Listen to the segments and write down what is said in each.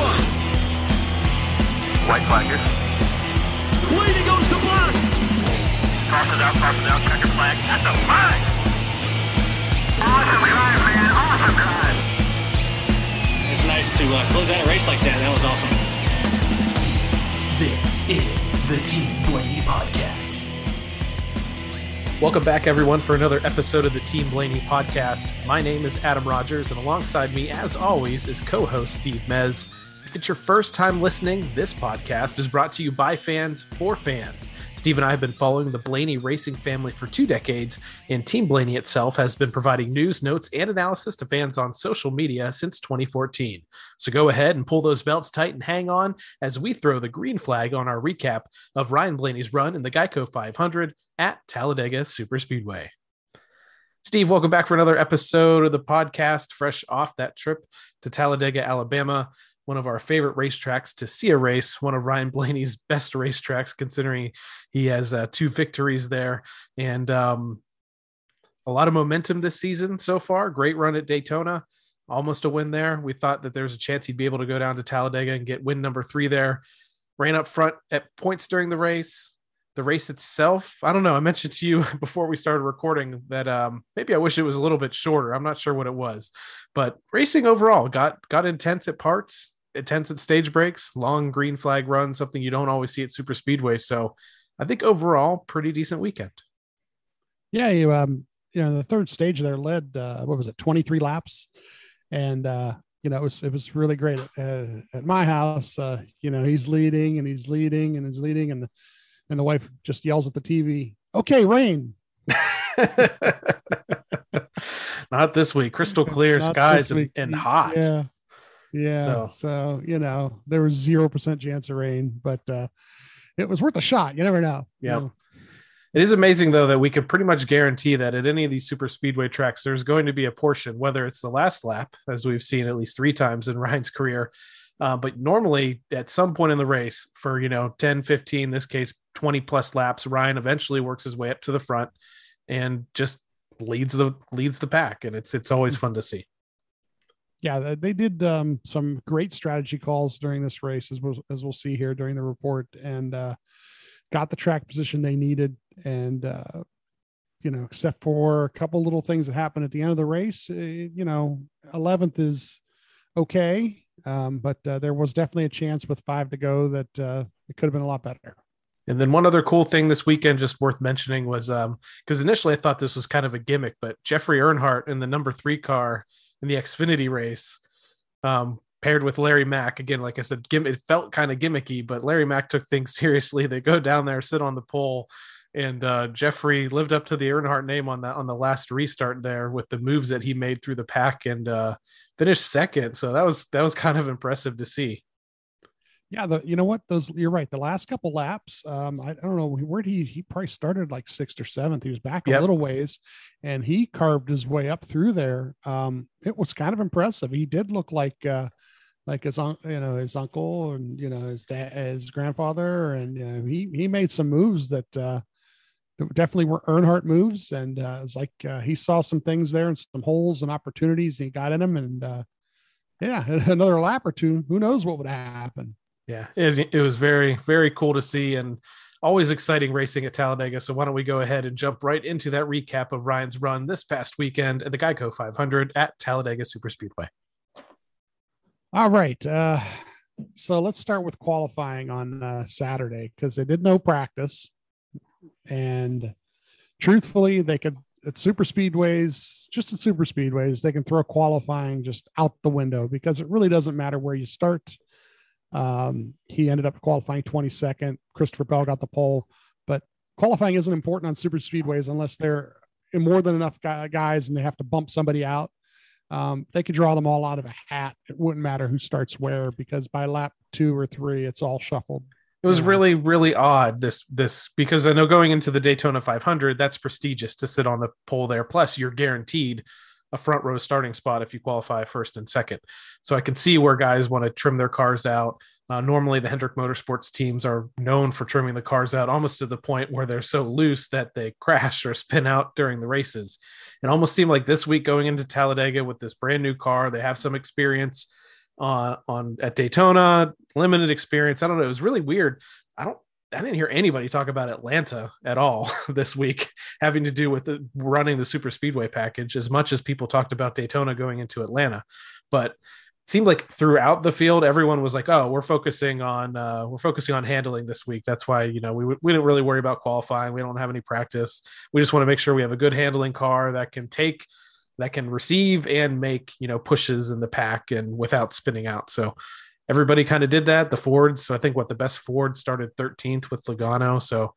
one. White flag here. Leading goes to black. Crosses out, crosses out, checker flag. That's a flag! Awesome drive, man. Awesome drive. It's nice to uh, close out a race like that. That was awesome. This is the Team Blaney Podcast. Welcome back, everyone, for another episode of the Team Blaney podcast. My name is Adam Rogers, and alongside me, as always, is co host Steve Mez. If it's your first time listening, this podcast is brought to you by fans for fans. Steve and I have been following the Blaney racing family for two decades, and Team Blaney itself has been providing news, notes, and analysis to fans on social media since 2014. So go ahead and pull those belts tight and hang on as we throw the green flag on our recap of Ryan Blaney's run in the Geico 500 at Talladega Super Speedway. Steve, welcome back for another episode of the podcast, fresh off that trip to Talladega, Alabama one of our favorite racetracks to see a race, one of Ryan Blaney's best racetracks, considering he has uh, two victories there and um, a lot of momentum this season so far. Great run at Daytona, almost a win there. We thought that there was a chance he'd be able to go down to Talladega and get win number three there. Ran up front at points during the race. The race itself, I don't know. I mentioned to you before we started recording that um, maybe I wish it was a little bit shorter. I'm not sure what it was, but racing overall got got intense at parts intense at stage breaks, long green flag runs, something you don't always see at super speedway. So I think overall pretty decent weekend. Yeah, you um you know the third stage there led uh, what was it 23 laps. And uh you know it was it was really great uh, at my house. Uh you know he's leading and he's leading and he's leading and the, and the wife just yells at the TV okay rain. Not this week. Crystal clear Not skies and, and hot. Yeah yeah So- so. you know there was zero percent chance of rain but uh it was worth a shot you never know you know. It is amazing though that we can pretty much guarantee that at any of these super speedway tracks, there's going to be a portion, whether it's the last lap, as we've seen at least three times in Ryan's career. Uh, but normally at some point in the race for, you know, 10, 15, in this case, 20 plus laps, Ryan eventually works his way up to the front and just leads the leads the pack. And it's it's always fun to see. Yeah they did um, some great strategy calls during this race as we'll, as we'll see here during the report and uh, got the track position they needed and uh, you know except for a couple little things that happened at the end of the race uh, you know 11th is okay um, but uh, there was definitely a chance with five to go that uh, it could have been a lot better. And then one other cool thing this weekend, just worth mentioning, was um because initially I thought this was kind of a gimmick, but Jeffrey Earnhardt in the number three car in the Xfinity race, um, paired with Larry Mac again. Like I said, it felt kind of gimmicky, but Larry Mac took things seriously. They go down there, sit on the pole, and uh, Jeffrey lived up to the Earnhardt name on that on the last restart there with the moves that he made through the pack and uh, finished second. So that was that was kind of impressive to see. Yeah the, you know what those you're right the last couple laps um, I, I don't know where he he probably started like sixth or seventh he was back a Yep. little ways and he carved his way up through there um, it was kind of impressive he did look like uh, like his un- you know his uncle and you know his dad his grandfather and you know, he he made some moves that uh that definitely were Earnhardt moves and uh it's like uh, he saw some things there and some holes and opportunities and he got in them and uh yeah another lap or two who knows what would happen Yeah, it, it was very, very cool to see and always exciting racing at Talladega. So, why don't we go ahead and jump right into that recap of Ryan's run this past weekend at the Geico 500 at Talladega Super Speedway? All right. Uh, so let's start with qualifying on uh, Saturday because they did no practice. And truthfully, they could, at super speedways, just at super speedways, they can throw qualifying just out the window because it really doesn't matter where you start. Um, he ended up qualifying 22nd. Christopher Bell got the pole, but qualifying isn't important on super speedways unless they're more than enough guys and they have to bump somebody out um, they could draw them all out of a hat. It wouldn't matter who starts where because by lap two or three, it's all shuffled. It was really, really odd this this because I know going into the Daytona 500, that's prestigious to sit on the pole there. Plus, you're guaranteed a front row starting spot if you qualify first and second. So I can see where guys want to trim their cars out. Uh, normally, the Hendrick Motorsports teams are known for trimming the cars out almost to the point where they're so loose that they crash or spin out during the races. It almost seemed like this week going into Talladega with this brand new car, they have some experience. on on at Daytona, limited experience. I don't know. It was really weird. I don't I didn't hear anybody talk about Atlanta at all this week, having to do with the, running the super speedway package as much as people talked about Daytona going into Atlanta. But it seemed like throughout the field, everyone was like, "Oh, we're focusing on uh, we're focusing on handling this week." That's why you know we we didn't really worry about qualifying. We don't have any practice. We just want to make sure we have a good handling car that can take that can receive and make you know pushes in the pack and without spinning out. So everybody kind of did that. The Fords, so I think what the best Ford started 13th with Logano, so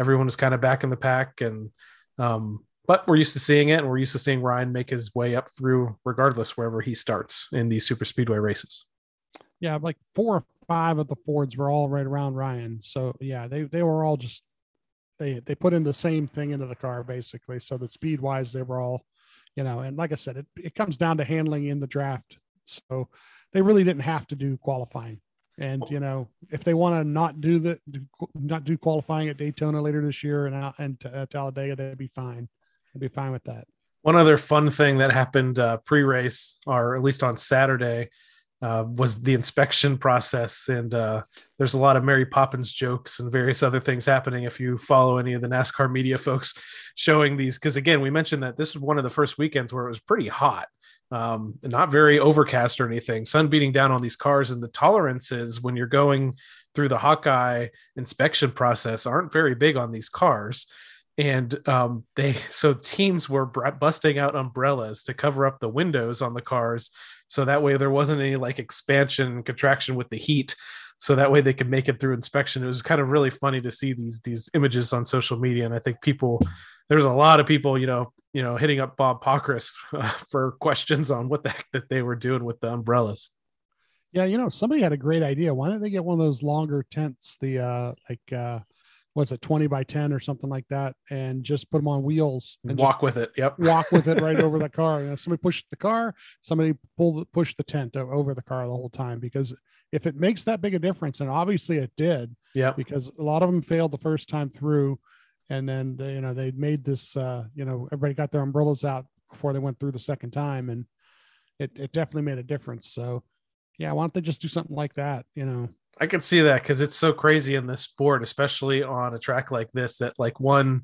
everyone was kind of back in the pack and um, but we're used to seeing it and we're used to seeing Ryan make his way up through regardless wherever he starts in these super speedway races. Yeah, like four or five of the Fords were all right around Ryan. So yeah, they they were all just they they put in the same thing into the car basically. So the speed wise, they were all you know, and like I said, it, it comes down to handling in the draft. So they really didn't have to do qualifying. And you know, if they want to not do the not do qualifying at Daytona later this year and out and uh, Talladega, that'd be fine. I'd be fine with that. One other fun thing that happened uh, pre-race, or at least on Saturday, uh, was the inspection process. And uh, there's a lot of Mary Poppins jokes and various other things happening if you follow any of the NASCAR media folks showing these. Because again, we mentioned that this is one of the first weekends where it was pretty hot, um, not very overcast or anything, sun beating down on these cars. And the tolerances when you're going through the Hawkeye inspection process aren't very big on these cars and um, they so teams were busting out umbrellas to cover up the windows on the cars so that way there wasn't any like expansion contraction with the heat so that way they could make it through inspection. It was kind of really funny to see these these images on social media and i think people there's a lot of people you know you know hitting up bob pockrass uh, for questions on what the heck that they were doing with the umbrellas. Yeah you know somebody had a great idea. Why don't they get one of those longer tents the uh like uh what's it 20 by 10 or something like that and just put them on wheels and walk with it yep. walk with it right over the car. You know, somebody pushed the car somebody pull the push the tent over the car the whole time because if it makes that big a difference and obviously it did yeah because a lot of them failed the first time through and then they, you know they made this uh you know everybody got their umbrellas out before they went through the second time and it, it definitely made a difference. So yeah why don't they just do something like that you know I can see that because it's so crazy in this sport, especially on a track like this, that like one,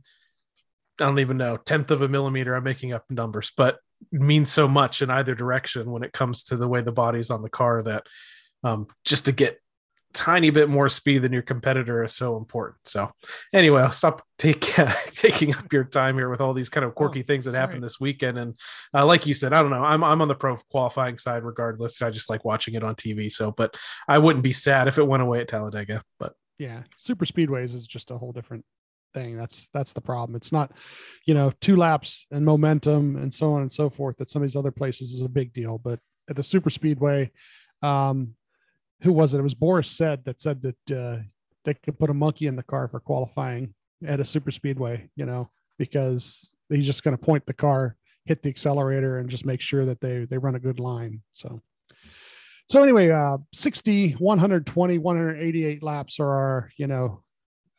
I don't even know, tenth of a millimeter, I'm making up numbers, but means so much in either direction when it comes to the way the body's on the car that um, just to get tiny bit more speed than your competitor is so important. So anyway, I'll stop take, uh, taking up your time here with all these kind of quirky oh, things that sorry. happened this weekend. And uh, like you said, I don't know, I'm, I'm on the pro qualifying side regardless. I just like watching it on TV. So, but I wouldn't be sad if it went away at Talladega, but yeah, super speedways is just a whole different thing. That's, that's the problem. It's not, you know, two laps and momentum and so on and so forth that some of these other places is a big deal, but at the super speedway, um, who was it? It was Boris said that said that uh, they could put a monkey in the car for qualifying at a super speedway, you know, because he's just going to point the car, hit the accelerator, and just make sure that they they run a good line. So, so anyway, uh, 60, 120, 188 laps are our you know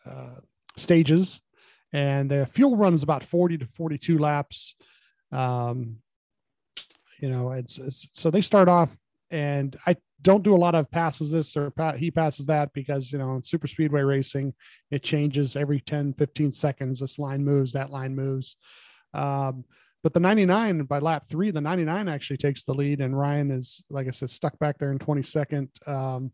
uh, stages, and the fuel runs about 40 to 42 laps. Um, you know, it's, it's so they start off and I don't do a lot of passes this or he passes that because you know in super speedway racing it changes every 10 15 seconds. This line moves that line moves. Um, but the 99 by lap three the 99 actually takes the lead and ryan is like i said stuck back there in 22nd um,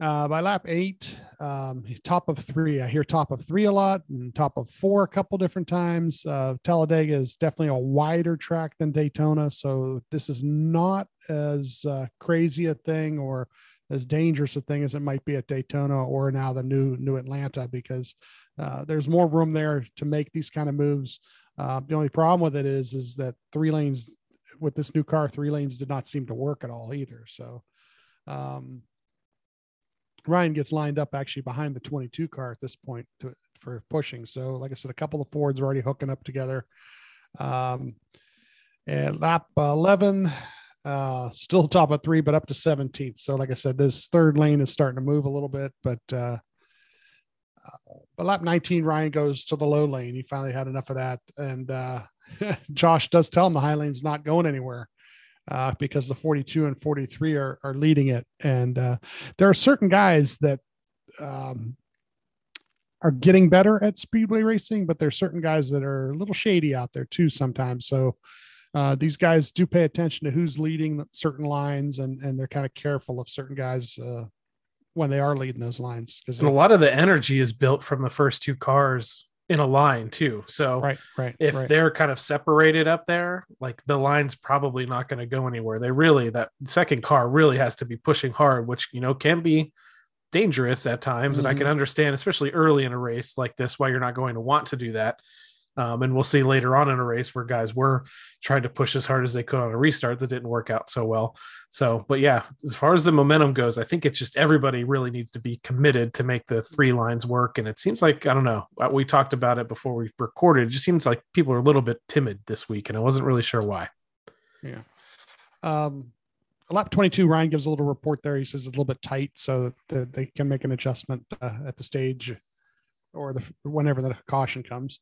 uh, by lap eight, um, top of three. I hear top of three a lot and top of four a couple different times. Uh, Talladega is definitely a wider track than Daytona. So this is not as uh, crazy a thing or as dangerous a thing as it might be at Daytona or now the new new Atlanta because uh, there's more room there to make these kind of moves. Uh, the only problem with it is is that three lanes with this new car, three lanes did not seem to work at all either. So um, Ryan gets lined up actually behind the 22 car at this point to, for pushing. So, like I said, a couple of Fords are already hooking up together. Um, and lap 11, uh, still top of three, but up to 17th. So, like I said, this third lane is starting to move a little bit, but uh, uh, but lap 19, Ryan goes to the low lane. He finally had enough of that, and uh, Josh does tell him the high lane's not going anywhere. Uh, because the 42 and 43 are, are leading it. And uh, there are certain guys that um, are getting better at speedway racing, but there's certain guys that are a little shady out there too sometimes. So uh, these guys do pay attention to who's leading certain lines, and and they're kind of careful of certain guys uh, when they are leading those lines because a lot of the energy is built from the first two cars in a line too. So right, right. if right. they're kind of separated up there, like the line's probably not going to go anywhere. They really that second car really has to be pushing hard, which you know can be dangerous at times. And I can Mhm. understand, especially early in a race like this, why you're not going to want to do that. Um, and we'll see later on in a race where guys were trying to push as hard as they could on a restart that didn't work out so well. So, but yeah, as far as the momentum goes, I think it's just everybody really needs to be committed to make the three lines work. And it seems like, I don't know, uh, we talked about it before we recorded. It just seems like people are a little bit timid this week, and I wasn't really sure why. Yeah. Um, lap 22, Ryan gives a little report there. He says it's a little bit tight, so that they can make an adjustment uh, at the stage or the whenever the caution comes.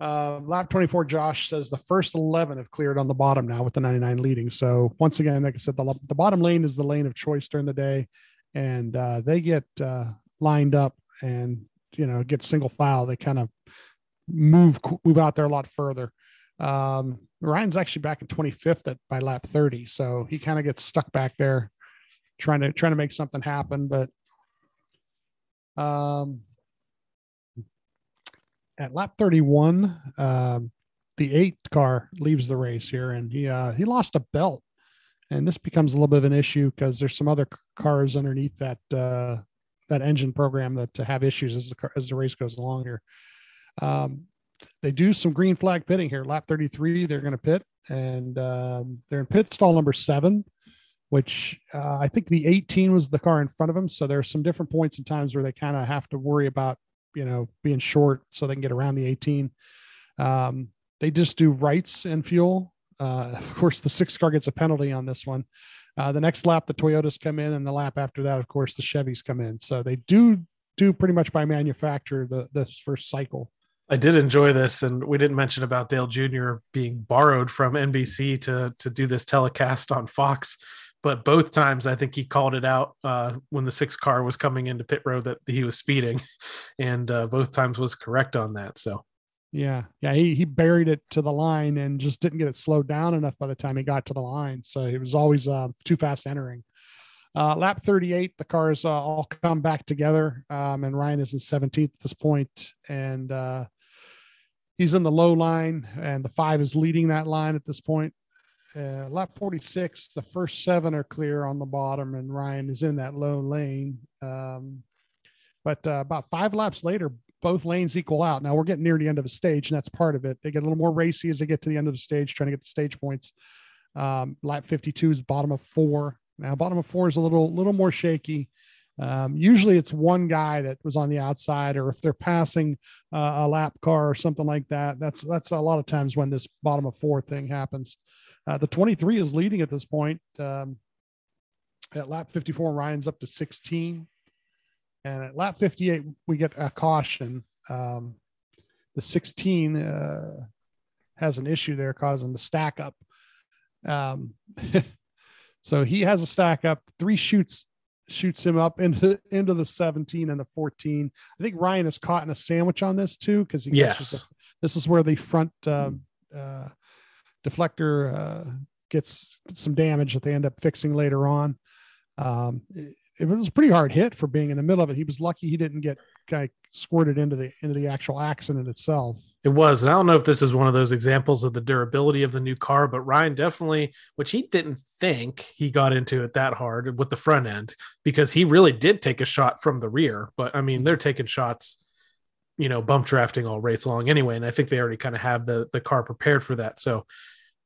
Uh, lap 24, Josh says the first 11 have cleared on the bottom now with the 99 leading. So once again, like I said, the, the bottom lane is the lane of choice during the day, and uh, they get uh, lined up and you know get single file. They kind of move move out there a lot further. Um, Ryan's actually back in 25th at by lap 30, so he kind of gets stuck back there, trying to trying to make something happen. But um, at lap 31, um, the eighth car leaves the race here, and he uh, he lost a belt, and this becomes a little bit of an issue because there's some other cars underneath that uh, that engine program that have issues as the car, as the race goes along here. Um, they do some green flag pitting here. Lap 33, they're going to pit, and um, they're in pit stall number seven, which uh, I think the 18 was the car in front of them. So there are some different points and times where they kind of have to worry about, you know, being short so they can get around the 18. Um, they just do rights and fuel. Uh, of course, the six car gets a penalty on this one. Uh, the next lap, the Toyotas come in, and the lap after that, of course, the Chevys come in. So they do do pretty much by manufacturer the this first cycle. I did enjoy this, and we didn't mention about Dale Jr. being borrowed from NBC to to do this telecast on Fox. But both times, I think he called it out uh, when the sixth car was coming into pit road that he was speeding, and uh, both times was correct on that. So Yeah, yeah, he he buried it to the line and just didn't get it slowed down enough by the time he got to the line. So it was always uh, too fast entering. Uh, lap 38, the cars uh, all come back together, um, and Ryan is in 17th at this point, and uh, he's in the low line, and the five is leading that line at this point. Uh, lap 46, the first seven are clear on the bottom, and Ryan is in that low lane. Um, but uh, about five laps later, both lanes equal out. Now we're getting near the end of the stage, and that's part of it. They get a little more racy as they get to the end of the stage, trying to get the stage points. Um, lap 52 is bottom of four. Now, bottom of four is a little little more shaky. Um, usually, it's one guy that was on the outside, or if they're passing uh, a lap car or something like that. That's that's a lot of times when this bottom of four thing happens. Uh, the 23 is leading at this point. Um, at lap 54, Ryan's up to 16. And at lap 58, we get a caution. Um, the 16 uh, has an issue there causing the stack up. Um, so he has a stack up, three shoots shoots him up into into the 17 and the 14. I think Ryan is caught in a sandwich on this too because he Yes. the, this is where the front uh, uh, deflector uh, gets some damage that they end up fixing later on. Um, it, it was a pretty hard hit for being in the middle of it. He was lucky he didn't get kind of squirted into the into the actual accident itself. It was. And I don't know if this is one of those examples of the durability of the new car, but Ryan definitely, which he didn't think he got into it that hard with the front end because he really did take a shot from the rear. But I mean, they're taking shots, you know, bump drafting all race long anyway. And I think they already kind of have the, the car prepared for that. So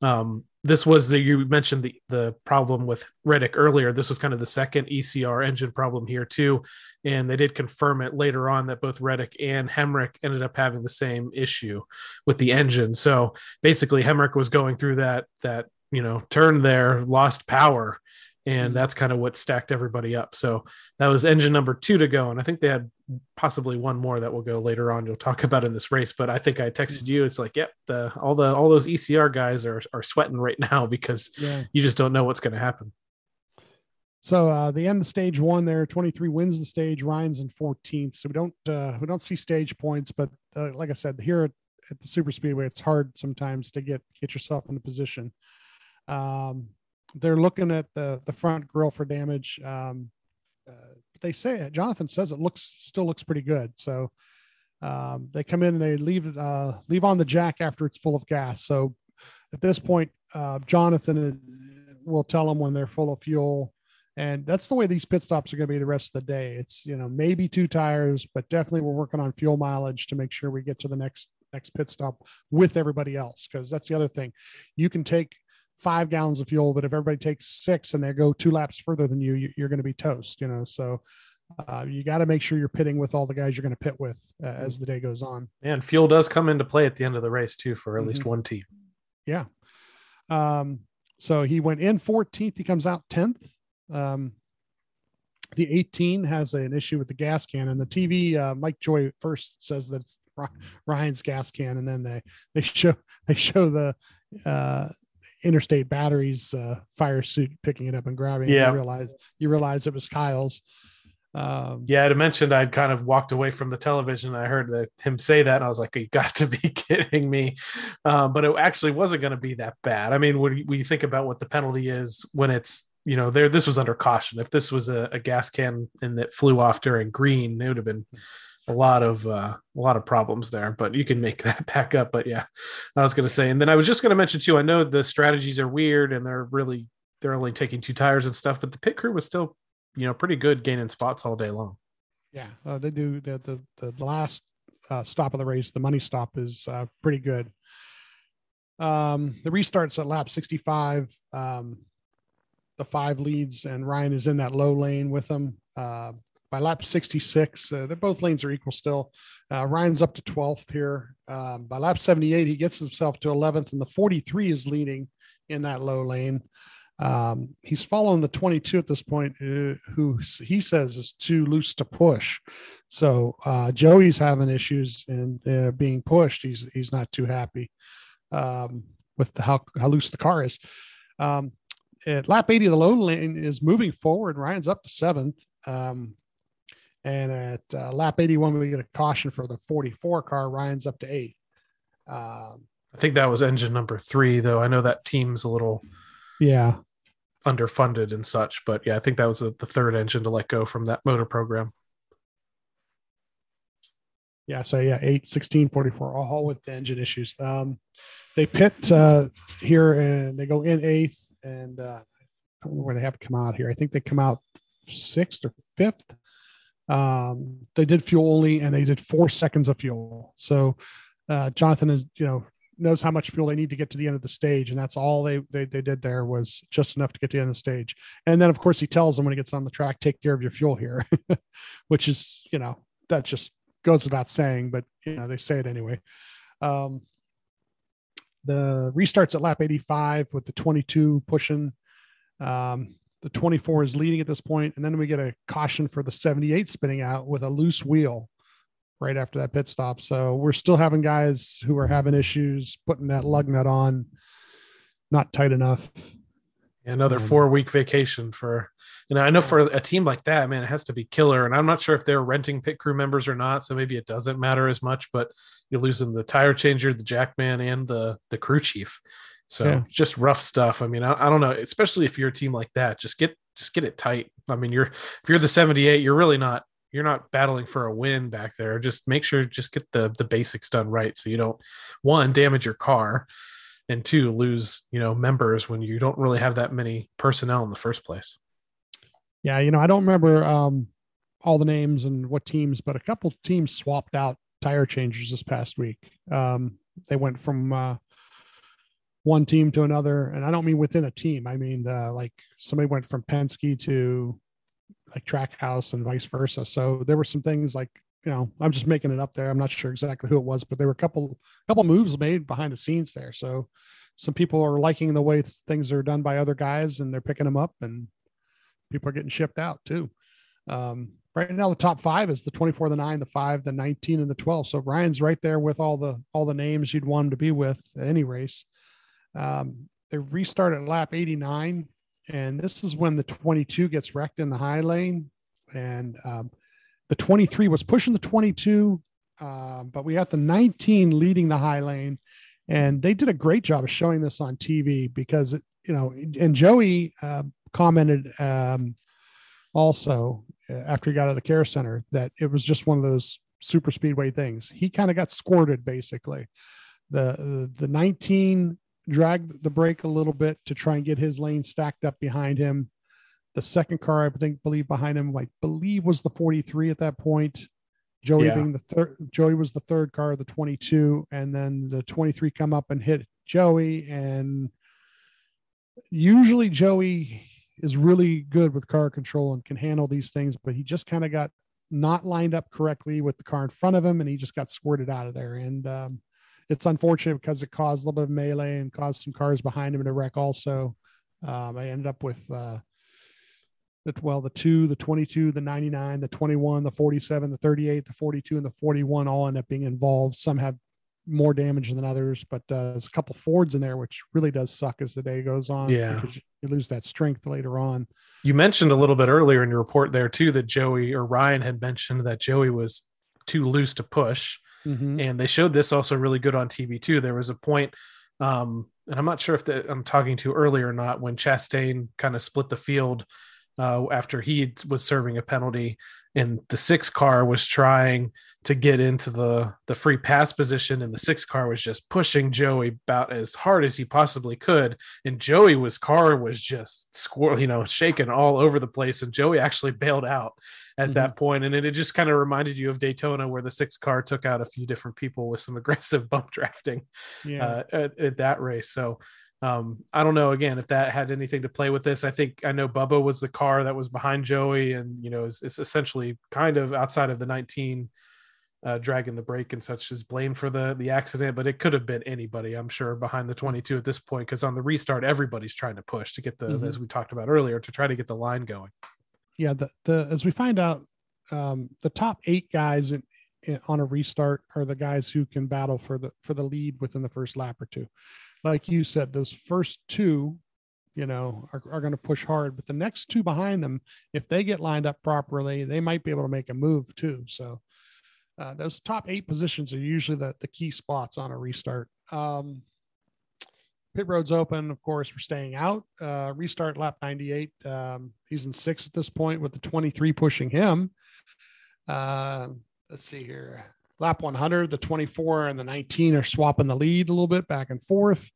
um, this was the, you mentioned the, the problem with Reddick earlier. This was kind of the second ECR engine problem here too. And they did confirm it later on that both Reddick and Hemric ended up having the same issue with the engine. So basically Hemric was going through that, that, you know, turn there, lost power and that's kind of what stacked everybody up. So that was engine number two to go, and I think they had possibly one more that will go later on. You'll talk about in this race, but I think I texted you. It's like, yep, the all the all those ECR guys are are sweating right now because Yeah. you just don't know what's going to happen. So uh, the end of stage one there, 23 wins the stage, Ryan's in 14th. So we don't uh, we don't see stage points, but uh, like I said, here at, at the super speedway, it's hard sometimes to get get yourself in a position. Um, they're looking at the the front grill for damage. Um, uh, they say Jonathan says it looks still looks pretty good. So um, they come in and they leave uh, leave on the jack after it's full of gas. So at this point, uh, Jonathan will tell them when they're full of fuel and that's the way these pit stops are going to be the rest of the day it's you know maybe two tires but definitely we're working on fuel mileage to make sure we get to the next next pit stop with everybody else because that's the other thing you can take five gallons of fuel but if everybody takes six and they go two laps further than you, you you're going to be toast you know? So uh, you got to make sure you're pitting with all the guys you're going to pit with uh, as the day goes on. And fuel does come into play at the end of the race too for at least one team. yeah. Um so he went in 14th he comes out 10th um the 18 has an issue with the gas can and the tv uh, mike joy first says that it's ryan's gas can and then they they show they show the uh interstate batteries uh fire suit picking it up and grabbing it. Yeah. you realize you realize it was kyle's um Yeah, I'd mentioned I'd kind of walked away from the television. I heard that him say that, and I was like, "You got to be kidding me!" Um, but it actually wasn't going to be that bad. I mean, when you, when you think about what the penalty is when it's you know there, this was under caution. If this was a, a gas can and that flew off during green, it would have been a lot of uh, a lot of problems there. But you can make that back up. But yeah, I was going to say, and then I was just going to mention too. I know the strategies are weird, and they're really they're only taking two tires and stuff, but the pit crew was still you know pretty good gaining spots all day long. Yeah, uh, they do. The the, the last uh, stop of the race, the money stop, is uh, pretty good. Um, the restarts at lap 65. Um, the five leads, and Ryan is in that low lane with them. Uh, by lap 66, uh, they're both lanes are equal still. Uh, Ryan's up to 12th here. Um, by lap 78, he gets himself to 11th, and the 43 is leading in that low lane. Um, he's following the 22 at this point, uh, who he says is too loose to push. So uh, Joey's having issues and uh, being pushed. He's he's not too happy um, with the, how how loose the car is. Um, at lap 80, the low lane is moving forward. Ryan's up to seventh. Um, and at uh, lap 81, we get a caution for the 44 car. Ryan's up to eighth. Um, I think that was engine number three, though. I know that team's a little yeah. underfunded and such, but yeah, I think that was the, the third engine to let go from that motor program. Yeah, so yeah, 8, 16, 44, all with the engine issues. Um, they pit uh, here and they go in eighth, and uh, I don't know where they have to come out here. I think they come out sixth or fifth. Um, they did fuel only, and they did four seconds of fuel. So uh, Jonathan is, you know, knows how much fuel they need to get to the end of the stage, and that's all they they they did there was just enough to get to the end of the stage. And then, of course, he tells them when he gets on the track, take care of your fuel here, which is, you know, that just goes without saying, but you know they say it anyway. Um, the restarts at lap 85 with the 22 pushing. Um, the 24 is leading at this point, and then we get a caution for the 78 spinning out with a loose wheel right after that pit stop. So we're still having guys who are having issues putting that lug nut on, not tight enough. Another Um, four week vacation for, you know, I know for a team like that, man, it has to be killer. And I'm not sure if they're renting pit crew members or not. So maybe it doesn't matter as much, but you're losing the tire changer, the jackman, and the, the crew chief. So Yeah. just rough stuff. I mean, I, I don't know, especially if you're a team like that, just get, just get it tight. I mean, you're, if you're the 78, you're really not, you're not battling for a win back there. Just make sure, just get the, the basics done right. So you don't one damage your car and two lose you know members when you don't really have that many personnel in the first place Yeah, you know, I don't remember um, all the names and what teams, but a couple teams swapped out tire changers this past week. Um, they went from uh, one team to another, and I don't mean within a team. I mean uh, like somebody went from Penske to like Trackhouse and vice versa. So there were some things like you know I'm just making it up there. I'm not sure exactly who it was, but there were a couple couple moves made behind the scenes there. So some people are liking the way things are done by other guys, and they're picking them up and people are getting shipped out too. Um, right now, the top five is the 24, the nine, the five, the 19, and the 12. So Ryan's right there with all the all the names you'd want him to be with at any race. Um, they restart at lap 89, and this is when the 22 gets wrecked in the high lane, and um, the 23 was pushing the 22, uh, but we got the 19 leading the high lane, and they did a great job of showing this on TV because it, you know, and Joey uh, commented um, also uh, after he got out of the care center that it was just one of those super speedway things. He kind of got squirted basically. The, the the 19 dragged the brake a little bit to try and get his lane stacked up behind him. The second car, I think, believe behind him, like believe was the 43 at that point. Joey Yeah. being the third, Joey was the third car, the 22, and then the 23 come up and hit Joey. And usually Joey is really good with car control and can handle these things, but he just kind of got not lined up correctly with the car in front of him, and he just got squirted out of there. And um, it's unfortunate because it caused a little bit of melee and caused some cars behind him to wreck. Also, um, I ended up with uh, the well, the two, the 22, the 99, the 21, the 47, the 38, the 42, and the 41 all end up being involved. Some have more damage than others, but uh, there's a couple Fords in there, which really does suck as the day goes on. Yeah. because you lose that strength later on. You mentioned a little bit earlier in your report there too that Joey or Ryan had mentioned that Joey was too loose to push, Mhm. and they showed this also really good on TV too. There was a point, um, and I'm not sure if the, I'm talking to earlier or not when Chastain kind of split the field uh, after he was serving a penalty, and the six car was trying to get into the the free pass position, and the six car was just pushing Joey about as hard as he possibly could, and Joey was car was just squirrel, you know, shaking all over the place, and Joey actually bailed out at that point, and it, it just kind of reminded you of Daytona, where the six car took out a few different people with some aggressive bump drafting Yeah. uh, at, at that race. So um, I don't know again if that had anything to play with this. I think I know Bubba was the car that was behind Joey, and you know it's, it's essentially kind of outside of the 19 uh, dragging the brake and such is blamed for the the accident, but it could have been anybody, I'm sure, behind the 22 at this point because on the restart everybody's trying to push to get the Mhm. as we talked about earlier to try to get the line going. yeah the, the as we find out um the top eight guys in, in, on a restart are the guys who can battle for the for the lead within the first lap or two like you said those first two you know are, are going to push hard but the next two behind them if they get lined up properly they might be able to make a move too. So uh, those top eight positions are usually the, the key spots on a restart. Um pit road's open of course we're staying out. Uh restart lap 98 um he's in six at this point with the 23 pushing him. Uh let's see here lap 100 the 24 and the 19 are swapping the lead a little bit back and forth.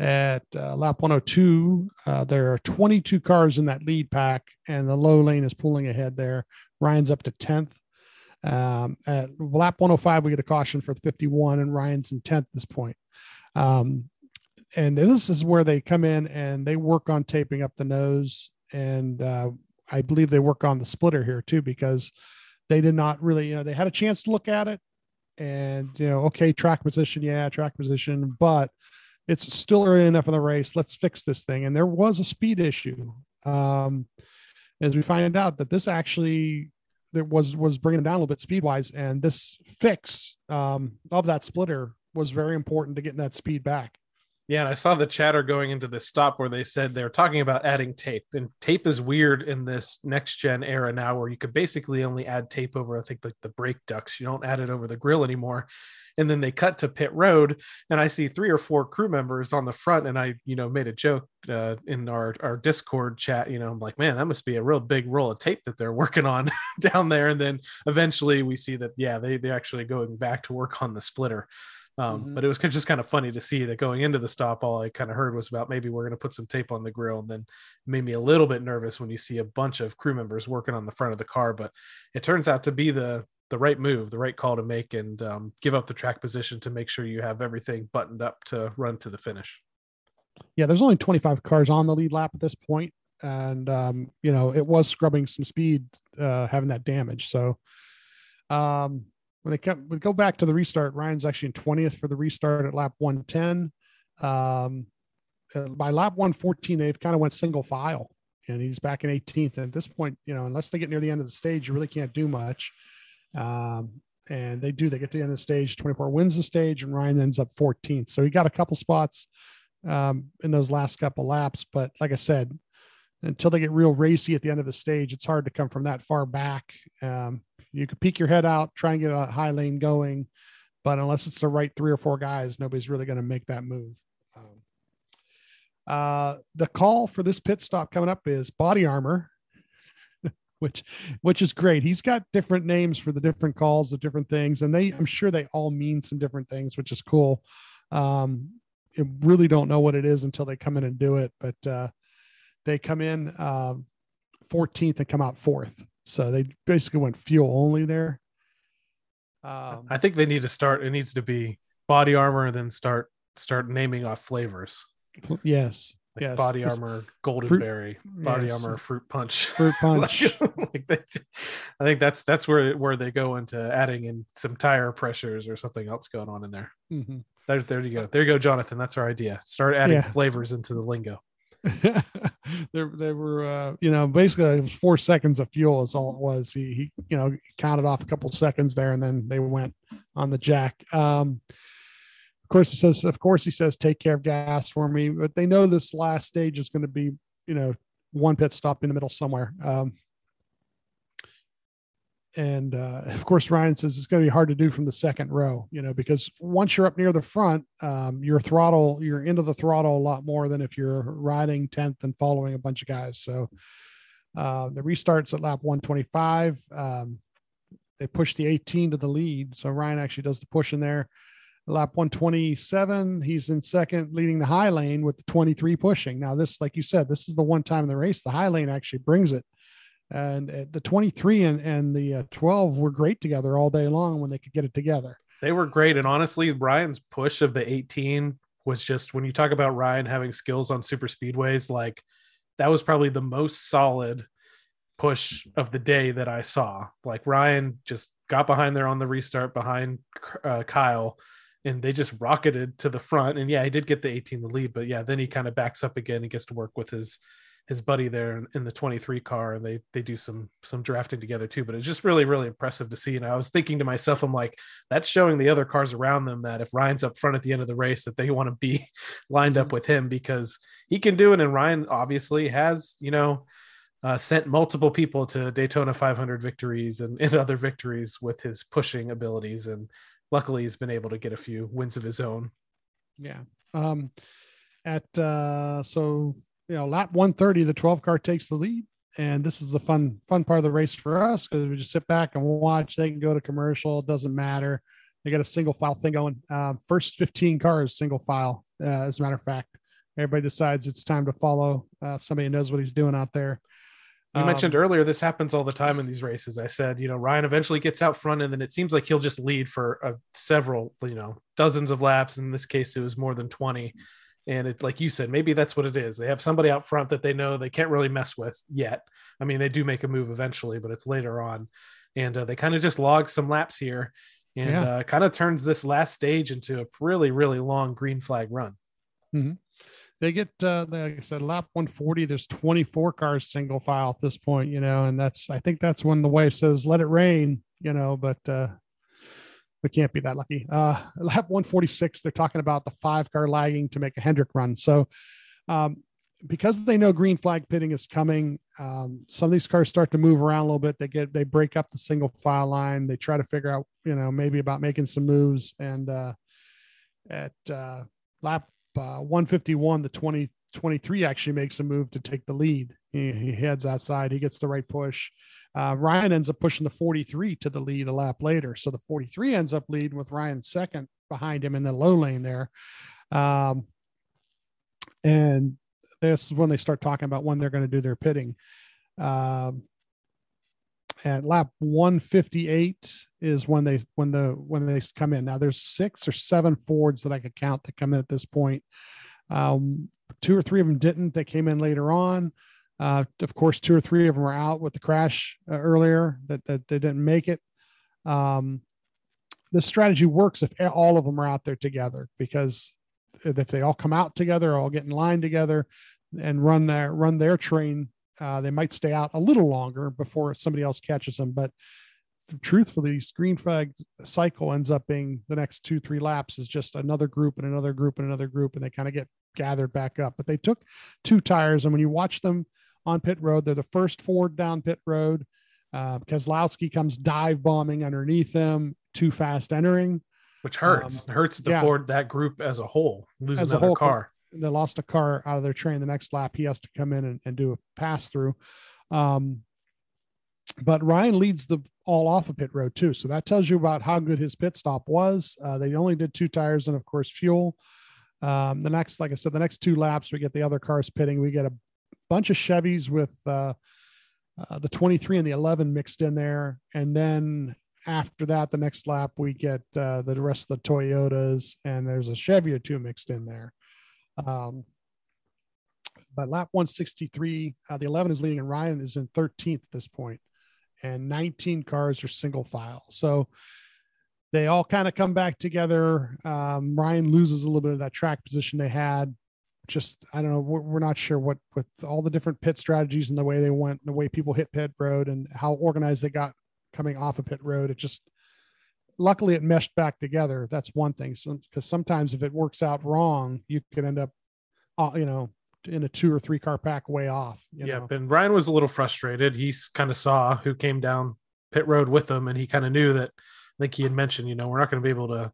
At uh, lap 102 uh, there are 22 cars in that lead pack and the low lane is pulling ahead there. Ryan's up to 10th um, at lap 105 we get a caution for the 51 and ryan's in 10th at this point. Um, and this is where they come in and they work on taping up the nose and uh, i believe they work on the splitter here too because they did not really you know they had a chance to look at it and you know okay track position yeah track position but it's still early enough in the race. Let's fix this thing. And there was a speed issue um, as we find out that this actually that was was bringing it down a little bit speed wise and this fix um, of that splitter was very important to getting that speed back Yeah, and I saw the chatter going into this stop where they said they're talking about adding tape, and tape is weird in this next gen era now, where you could basically only add tape over, I think, like the brake ducts. You don't add it over the grill anymore. And then they cut to pit road, and I see three or four crew members on the front, and I, you know, made a joke uh, in our our Discord chat. You know, I'm like, man, that must be a real big roll of tape that they're working on down there. And then eventually we see that, yeah, they they're actually going back to work on the splitter. Um, Mhm. But it was just kind of funny to see that going into the stop, all I kind of heard was about maybe we're going to put some tape on the grill, and then it made me a little bit nervous when you see a bunch of crew members working on the front of the car. But it turns out to be the the right move, the right call to make, and um, give up the track position to make sure you have everything buttoned up to run to the finish. yeah, there's only 25 cars on the lead lap at this point, and um, you know it was scrubbing some speed, uh, having that damage. So, um, when they kept we go back to the restart, Ryan's actually in 20th for the restart at lap 110. Um, by lap 114, they've kind of went single file, and he's back in 18th. And at this point, you know, unless they get near the end of the stage, you really can't do much. Um, and they do. They get to the end of the stage. 24 wins the stage, and Ryan ends up 14th. So he got a couple spots um, in those last couple laps. But like I said, until they get real racy at the end of the stage, it's hard to come from that far back. Um, you could peek your head out, try and get a high lane going, but unless it's the right three or four guys, nobody's really going to make that move. Um, uh, the call for this pit stop coming up is body armor, which which is great. He's got different names for the different calls of different things, and they I'm sure they all mean some different things, which is cool. Um, I really don't know what it is until they come in and do it, but uh, they come in uh, 14th and come out fourth. So they basically went fuel only there. Um, I think they need to start. It needs to be body armor, and then start start naming off flavors. yes, Like yes. body armor, golden fruit- berry, body yes. armor, fruit punch. Fruit punch. like they, I think that's that's where where they go into adding in some tire pressures or something else going on in there. Mhm. There, there you go. There you go, Jonathan. That's our idea. Start adding Yeah. flavors into the lingo. there, they were, uh, you know, basically it was four seconds of fuel is all it was. He, he, you know, counted off a couple seconds there, and then they went on the jack. Um, of course, he says, of course, he says, take care of gas for me, but they know this last stage is going to be, you know, one pit stop in the middle somewhere. Um, and uh, of course, Ryan says it's going to be hard to do from the second row, you know, because once you're up near the front, um, your throttle, you're into the throttle a lot more than if you're riding 10th and following a bunch of guys. So uh, the restarts at lap 125. Um, they push the 18 to the lead. So Ryan actually does the push in there. Lap 127, he's in second, leading the high lane with the 23 pushing. Now, this, like you said, this is the one time in the race the high lane actually brings it and uh, the 23 and, and the uh, 12 were great together all day long when they could get it together. They were great, and honestly, Ryan's push of the 18 was just when you talk about Ryan having skills on super speedways, like that was probably the most solid push of the day that I saw. Like Ryan just got behind there on the restart behind uh, Kyle, and they just rocketed to the front. And yeah, he did get the 18 the lead, but yeah, then he kind of backs up again and gets to work with his his buddy there in, the 23 car and they they do some some drafting together too but it's just really really impressive to see. And i was thinking to myself i'm like that's showing the other cars around them that if ryan's up front at the end of the race that they want to be lined up with him because he can do it. And ryan obviously has you know uh, sent multiple people to daytona 500 victories and, and other victories with his pushing abilities. And luckily he's been able to get a few wins of his own. Yeah. Um, at uh, so you know lap 130, the 12 car takes the lead, and this is the fun fun part of the race for us because we just sit back and watch. They can go to commercial; it doesn't matter. They got a single file thing going. Um, first 15 cars single file. Uh, as a matter of fact, everybody decides it's time to follow uh, somebody who knows what he's doing out there. You Um, mentioned earlier this happens all the time in these races. I said, you know, Ryan eventually gets out front, and then it seems like he'll just lead for uh, several, you know, dozens of laps. In this case, it was more than twenty. And it, like you said, maybe that's what it is. They have somebody out front that they know they can't really mess with yet. I mean, they do make a move eventually, but it's later on, and uh, they kind of just log some laps here, and Yeah. uh, kind of turns this last stage into a really, really long green flag run. they get uh like i said lap 140 there's 24 cars single file at this point you know and that's i think that's when the wife says let it rain you know but uh we can't be that lucky. Uh lap 146 they're talking about the five car lagging to make a hendrick run. So um because they know green flag pitting is coming um some of these cars start to move around a little bit. They get they break up the single file line. They try to figure out you know maybe about making some moves. And uh at uh lap uh, 151, the 2023 actually makes a move to take the lead. He, he heads outside, he gets the right push. Uh, Ryan ends up pushing the 43 to the lead a lap later. So the 43 ends up leading with Ryan second behind him in the low lane there. Um, and this is when they start talking about when they're going to do their pitting. Um, at lap 158 is when they when the when they come in now there's six or seven fords that i could count that come in at this point um two or three of them didn't they came in later on uh of course two or three of them were out with the crash uh, earlier that, that they didn't make it um the strategy works if all of them are out there together because if they all come out together all get in line together and run their run their train Uh, they might stay out a little longer before somebody else catches them, but truthfully, green flag cycle ends up being the next two, three laps is just another group and another group and another group, and they kind of get gathered back up. But they took two tires, and when you watch them on pit road, they're the first Ford down pit road. Uh, Keselowski comes dive bombing underneath them, too fast entering, which hurts. Um, hurts the yeah. Ford that group as a whole, losing As a another whole, car. they lost a car out of their train the next lap he has to come in and, and do a pass through um, but ryan leads the all off of pit road too so that tells you about how good his pit stop was uh, they only did two tires and of course fuel um, the next like i said the next two laps we get the other cars pitting we get a bunch of chevys with uh, uh, the 23 and the 11 mixed in there and then after that the next lap we get uh, the rest of the toyotas and there's a chevy or two mixed in there um, but lap 163, uh, the 11 is leading, and Ryan is in 13th at this point, and 19 cars are single file. So they all kind of come back together. Um, Ryan loses a little bit of that track position they had. Just I don't know. We're, we're not sure what with all the different pit strategies and the way they went, and the way people hit pit road, and how organized they got coming off of pit road. It just luckily it meshed back together. That's one thing. Because sometimes if it works out wrong, you could end up, uh, you know, in a two or three car pack way off. You yeah, know? and Ryan was a little frustrated. He kind of saw who came down pit road with him, and he kind of knew that. I think he had mentioned, you know, we're not going to be able to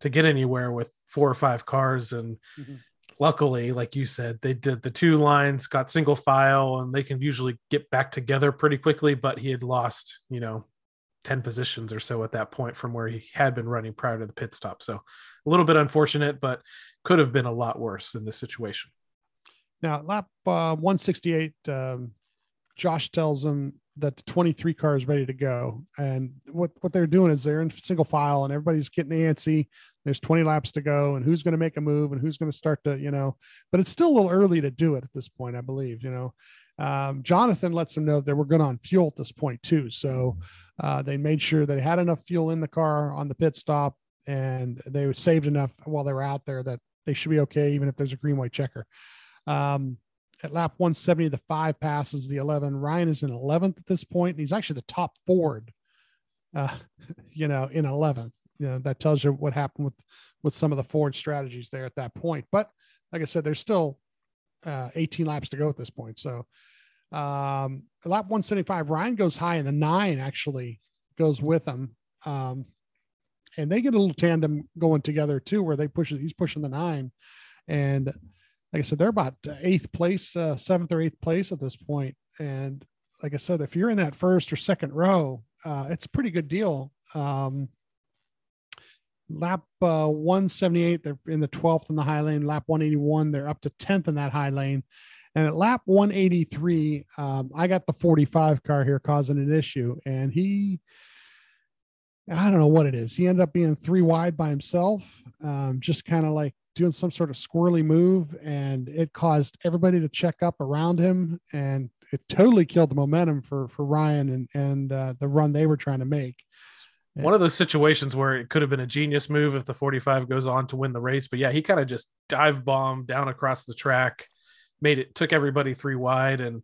to get anywhere with four or five cars, and Mhm. Luckily, like you said, they did the two lines, got single file, and they can usually get back together pretty quickly. But he had lost, you know, ten positions or so at that point from where he had been running prior to the pit stop. So a little bit unfortunate, but could have been a lot worse in this situation. Now, lap uh, 168, um, Josh tells them that the 23 car is ready to go. And what, what they're doing is they're in single file and everybody's getting antsy. There's 20 laps to go, and who's going to make a move and who's going to start to, you know, but it's still a little early to do it at this point, I believe, you know. Um, Jonathan lets them know that we're good on fuel at this point, too. So uh, they made sure they had enough fuel in the car on the pit stop and they saved enough while they were out there that they should be okay, even if there's a green white checker. Um, at lap 170, the five passes the 11. Ryan is in 11th at this point, and he's actually the top Ford, uh, you know, in 11th. You know, that tells you what happened with with some of the Ford strategies there at that point. But like I said, there's still uh, 18 laps to go at this point. So, um, lap 175, Ryan goes high, and the nine actually goes with him. Um, and they get a little tandem going together too, where they push he's pushing the nine, and like I said, they're about eighth place, uh, seventh or eighth place at this point. And like I said, if you're in that first or second row, uh, it's a pretty good deal. Um, lap uh, 178, they're in the 12th in the high lane. Lap 181, they're up to 10th in that high lane. And at lap 183, um, I got the 45 car here causing an issue. And he, I don't know what it is. He ended up being three wide by himself, um, just kind of like doing some sort of squirrely move. And it caused everybody to check up around him. And it totally killed the momentum for, for Ryan and, and uh, the run they were trying to make. one of those situations where it could have been a genius move if the 45 goes on to win the race. But yeah, he kind of just dive bombed down across the track, made it, took everybody three wide. And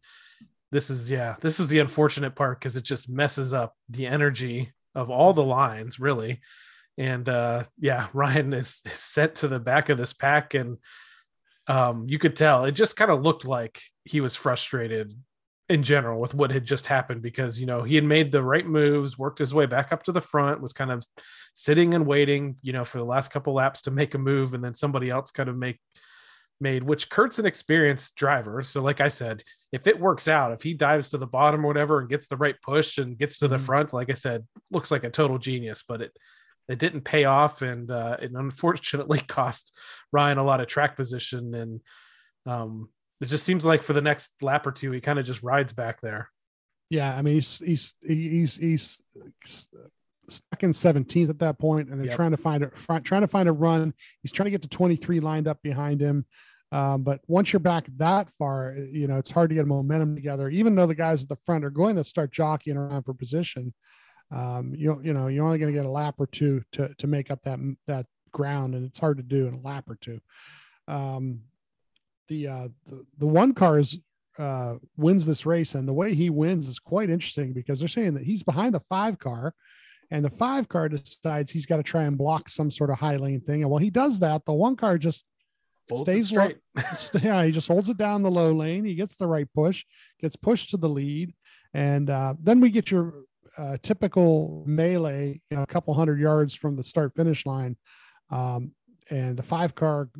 this is, yeah, this is the unfortunate part because it just messes up the energy of all the lines, really. And uh, yeah, Ryan is, is sent to the back of this pack. And um, you could tell it just kind of looked like he was frustrated in general with what had just happened because you know he had made the right moves worked his way back up to the front was kind of sitting and waiting you know for the last couple laps to make a move and then somebody else kind of make made which kurt's an experienced driver so like i said if it works out if he dives to the bottom or whatever and gets the right push and gets to the Mhm. front like i said looks like a total genius but it it didn't pay off and uh, it unfortunately cost ryan a lot of track position and um it just seems like for the next lap or two, he kind of just rides back there. Yeah, I mean he's he's he's he's in 17th at that point, and they're Yep. trying to find a trying to find a run. He's trying to get to 23 lined up behind him. Um, but once you're back that far, you know it's hard to get momentum together. Even though the guys at the front are going to start jockeying around for position, um, you you know you're only going to get a lap or two to to make up that that ground, and it's hard to do in a lap or two. Um, the uh, the, the one car is uh, wins this race, and the way he wins is quite interesting because they're saying that he's behind the five car, and the five car decides he's got to try and block some sort of high lane thing. And while he does that, the one car just Folds stays low, straight. yeah, he just holds it down the low lane. He gets the right push, gets pushed to the lead, and uh, then we get your uh, typical melee, you know, a couple hundred yards from the start finish line. Um, and the five car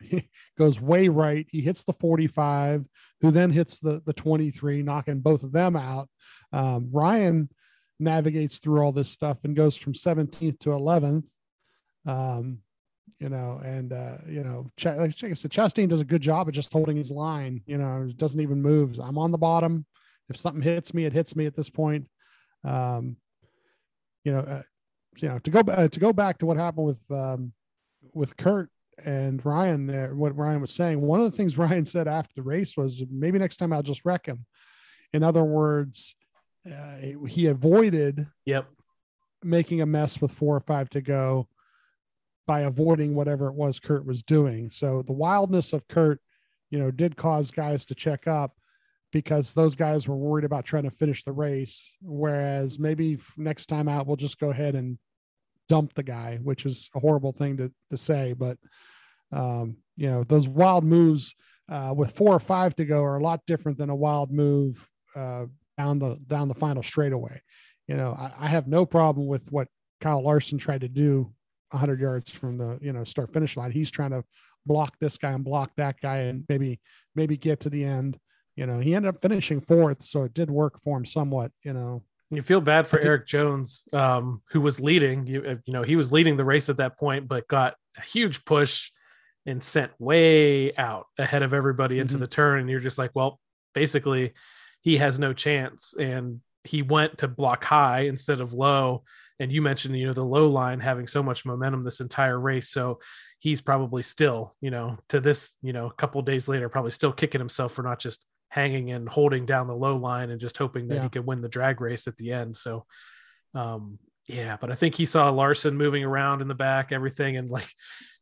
goes way right. He hits the 45, who then hits the the 23, knocking both of them out. Um, Ryan navigates through all this stuff and goes from 17th to 11th. Um, you know, and uh, you know, Ch- like I said, Chastain does a good job of just holding his line. You know, doesn't even move. I'm on the bottom. If something hits me, it hits me at this point. Um, you know, uh, you know, to go uh, to go back to what happened with um, with Kurt and Ryan there, what Ryan was saying. One of the things Ryan said after the race was, maybe next time I'll just wreck him. In other words, uh, he avoided Yep. making a mess with four or five to go by avoiding whatever it was Kurt was doing. So the wildness of Kurt, you know, did cause guys to check up because those guys were worried about trying to finish the race. Whereas maybe next time out, we'll just go ahead and dump the guy, which is a horrible thing to, to say. But, um, you know, those wild moves uh, with four or five to go are a lot different than a wild move uh, down the down the final straightaway. You know, I, I have no problem with what Kyle Larson tried to do 100 yards from the you know start finish line. He's trying to block this guy and block that guy and maybe maybe get to the end. You know, he ended up finishing fourth, so it did work for him somewhat. You know, You feel bad for Erik Jones, um, who was leading. You, uh, you know, he was leading the race at that point, but got a huge push and sent way out ahead of everybody into Mhm. the turn. And you're just like, well, basically, he has no chance. And he went to block high instead of low. And you mentioned, you know, the low line having so much momentum this entire race. So he's probably still, you know, to this, you know, a couple days later, probably still kicking himself for not just hanging and holding down the low line and just hoping that Yeah. he could win the drag race at the end. So, um, yeah, but I think he saw Larson moving around in the back, everything, and like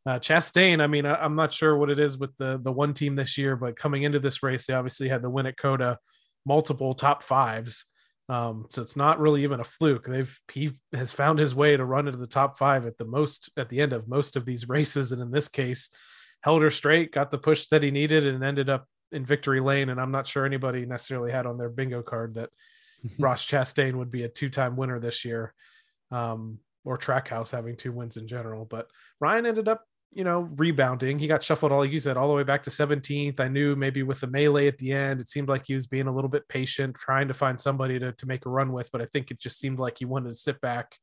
uh, Chastain. I mean, I, I'm not sure what it is with the the one team this year, but coming into this race, they obviously had the win at COTA, multiple top fives. Um, so it's not really even a fluke. They've he has found his way to run into the top five at the most at the end of most of these races, and in this case, held her straight, got the push that he needed, and ended up in victory lane. And I'm not sure anybody necessarily had on their bingo card that Ross Chastain would be a two-time winner this year, um, or Trackhouse having two wins in general. But Ryan ended up, you know, rebounding. He got shuffled all like you said, all the way back to 17th. I knew maybe with the melee at the end, it seemed like he was being a little bit patient, trying to find somebody to to make a run with. But I think it just seemed like he wanted to sit back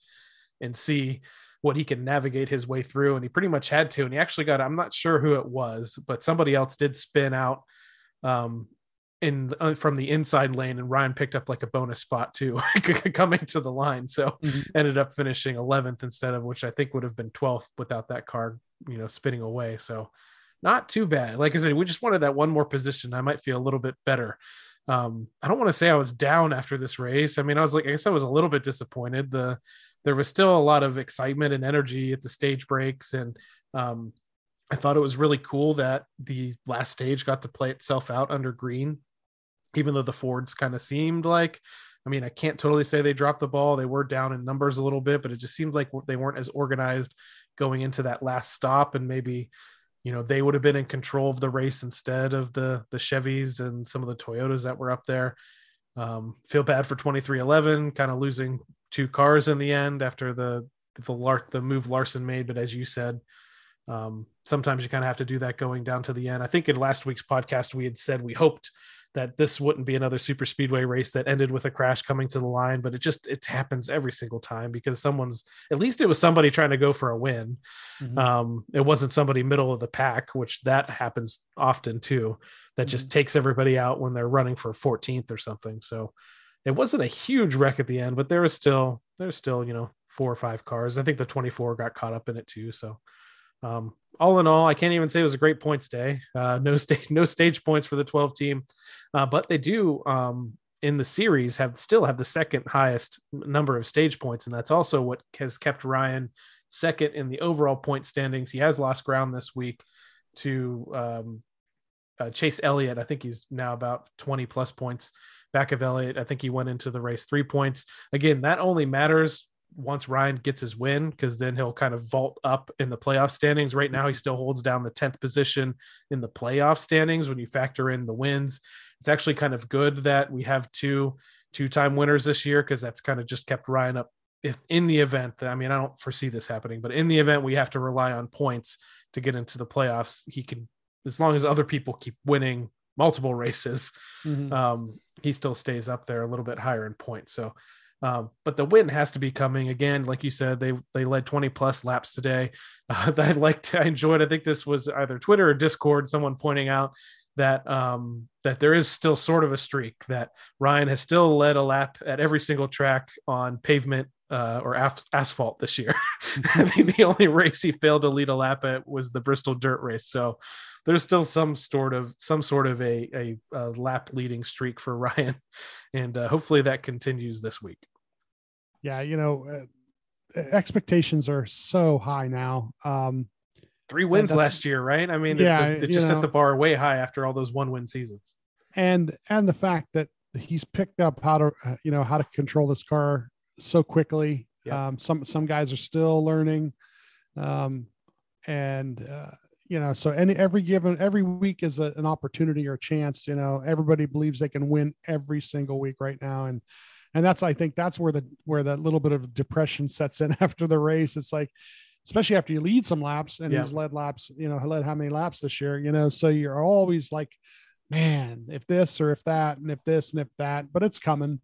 and see what he can navigate his way through. And he pretty much had to. And he actually got, I'm not sure who it was, but somebody else did spin out um in uh, from the inside lane and Ryan picked up like a bonus spot too coming to the line so Mhm. ended up finishing 11th instead of which I think would have been 12th without that card you know spinning away. So not too bad. Like I said we just wanted that one more position. I might feel a little bit better. Um I don't want to say I was down after this race. I mean I was like I guess I was a little bit disappointed. The there was still a lot of excitement and energy at the stage breaks. And um I thought it was really cool that the last stage got to play itself out under green, even though the Fords kind of seemed like, I mean, I can't totally say they dropped the ball. They were down in numbers a little bit, but it just seemed like they weren't as organized going into that last stop. And maybe, you know, they would have been in control of the race instead of the the Chevys and some of the Toyotas that were up there. Um, feel bad for 2311, kind of losing two cars in the end after the the Lar- the move Larson made. But as you said, um, sometimes you kind of have to do that going down to the end. I think in last week's podcast, we had said we hoped that this wouldn't be another super speedway race that ended with a crash coming to the line, but it just, it happens every single time because someone's, at least it was somebody trying to go for a win. Mhm. Um, it wasn't somebody middle of the pack, which that happens often too, that just takes everybody out when they're running for 14th or something. So it wasn't a huge wreck at the end, but there was still, there's still, you know, four or five cars. I think the 24 got caught up in it too. So, um, all in all, I can't even say it was a great points day. Uh, no stage, no stage points for the 12 team, uh, but they do um, in the series have still have the second highest number of stage points, and that's also what has kept Ryan second in the overall point standings. He has lost ground this week to um, uh, Chase Elliott. I think he's now about 20 plus points back of Elliott. I think he went into the race three points. Again, that only matters once Ryan gets his win because then he'll kind of vault up in the playoff standings. Right now, he still holds down the 10th position in the playoff standings when you factor in the wins. It's actually kind of good that we have two two-time winners this year because that's kind of just kept Ryan up if in the event that I mean I don't foresee this happening, but in the event we have to rely on points to get into the playoffs, he can as long as other people keep winning multiple races, Mhm. um, he still stays up there a little bit higher in points. So, um, but the win has to be coming again. Like you said, they they led 20 plus laps today. Uh, I liked, I enjoyed. I think this was either Twitter or Discord. Someone pointing out that um, that there is still sort of a streak that Ryan has still led a lap at every single track on pavement uh, or af- asphalt this year. I think the only race he failed to lead a lap at was the Bristol Dirt Race. So there's still some sort of some sort of a a, a lap leading streak for Ryan, and uh, hopefully that continues this week. Yeah, you know, uh, expectations are so high now. Um, Three wins last year, right? I mean, it- Yeah, it, it you just set the bar way high after all those one win seasons. and and the fact that he's picked up how to uh, you know how to control this car so quickly Yeah. um some some guys are still learning um and uh you know so any every given every week is a, an opportunity or a chance you know everybody believes they can win every single week right now and and that's i think that's where the where that little bit of depression sets in after the race it's like especially after you lead some laps and Yeah. he's led laps you know led how many laps this year you know so you're always like man, if this or if that, and if this and if that, but it's coming.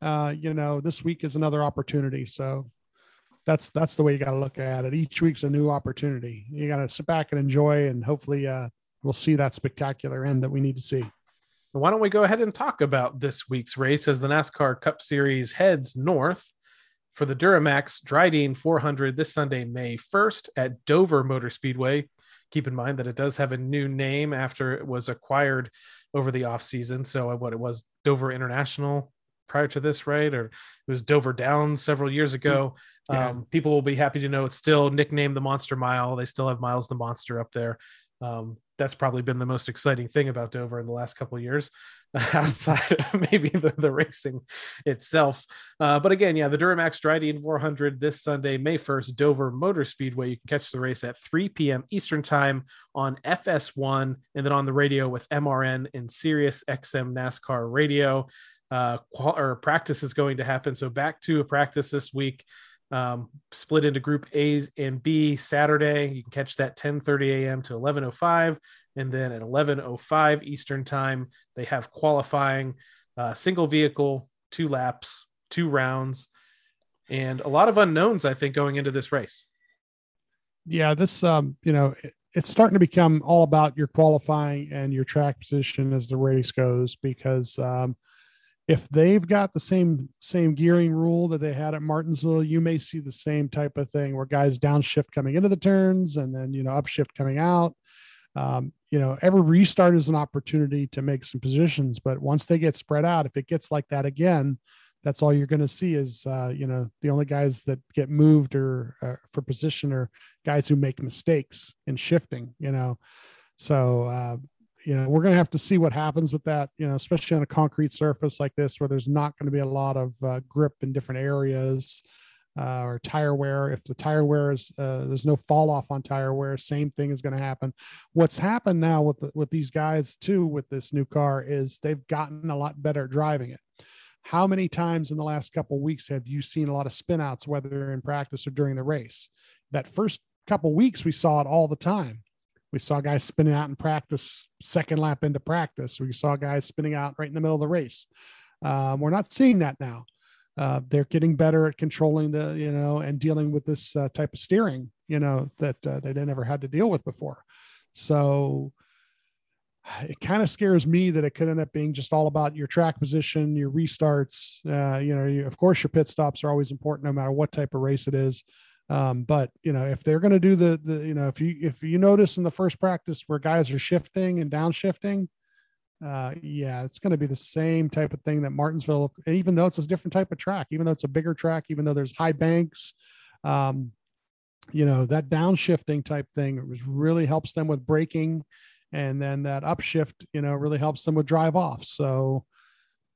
Uh, you know, this week is another opportunity. So that's that's the way you got to look at it. Each week's a new opportunity. You got to sit back and enjoy, and hopefully, uh, we'll see that spectacular end that we need to see. Why don't we go ahead and talk about this week's race as the NASCAR Cup Series heads north for the Duramax Drydene 400 this Sunday, May 1st at Dover Motor Speedway. Keep in mind that it does have a new name after it was acquired over the offseason. So, what it was Dover International prior to this, right? Or it was Dover Downs several years ago. Yeah. Um, people will be happy to know it's still nicknamed the Monster Mile. They still have Miles the Monster up there. Um, that's probably been the most exciting thing about Dover in the last couple of years, outside of maybe the, the racing itself. Uh, but again, yeah, the Duramax Drydene 400 this Sunday, May 1st, Dover Motor Speedway. You can catch the race at 3 p.m. Eastern Time on FS1 and then on the radio with MRN and Sirius XM NASCAR Radio. Uh, qual- or practice is going to happen. So back to a practice this week um, split into group A's and B Saturday. You can catch that 10:30 a.m. to 11:05, and then at 11:05 Eastern time they have qualifying, uh, single vehicle, two laps, two rounds, and a lot of unknowns. I think going into this race. Yeah, this um, you know, it, it's starting to become all about your qualifying and your track position as the race goes because um, if they've got the same same gearing rule that they had at Martinsville, you may see the same type of thing where guys downshift coming into the turns and then you know upshift coming out. Um, you know, every restart is an opportunity to make some positions, but once they get spread out, if it gets like that again, that's all you're going to see is uh, you know the only guys that get moved or uh, for position are guys who make mistakes in shifting. You know, so uh, you know we're going to have to see what happens with that. You know, especially on a concrete surface like this where there's not going to be a lot of uh, grip in different areas. Uh, or tire wear. If the tire wear is uh, there's no fall off on tire wear, same thing is going to happen. What's happened now with the, with these guys too with this new car is they've gotten a lot better at driving it how many times in the last couple weeks have you seen a lot of spin outs whether in practice or during the race that first couple weeks we saw it all the time we saw guys spinning out in practice second lap into practice we saw guys spinning out right in the middle of the race um, we're not seeing that now uh, they're getting better at controlling the you know and dealing with this uh, type of steering you know that uh, they never had to deal with before so it kind of scares me that it could end up being just all about your track position, your restarts. Uh, you know, you, of course, your pit stops are always important, no matter what type of race it is. Um, but you know, if they're going to do the the, you know, if you if you notice in the first practice where guys are shifting and downshifting, uh, yeah, it's going to be the same type of thing that Martinsville. Even though it's a different type of track, even though it's a bigger track, even though there's high banks, um, you know, that downshifting type thing was really helps them with braking and then that upshift, you know, really helps them with drive off. So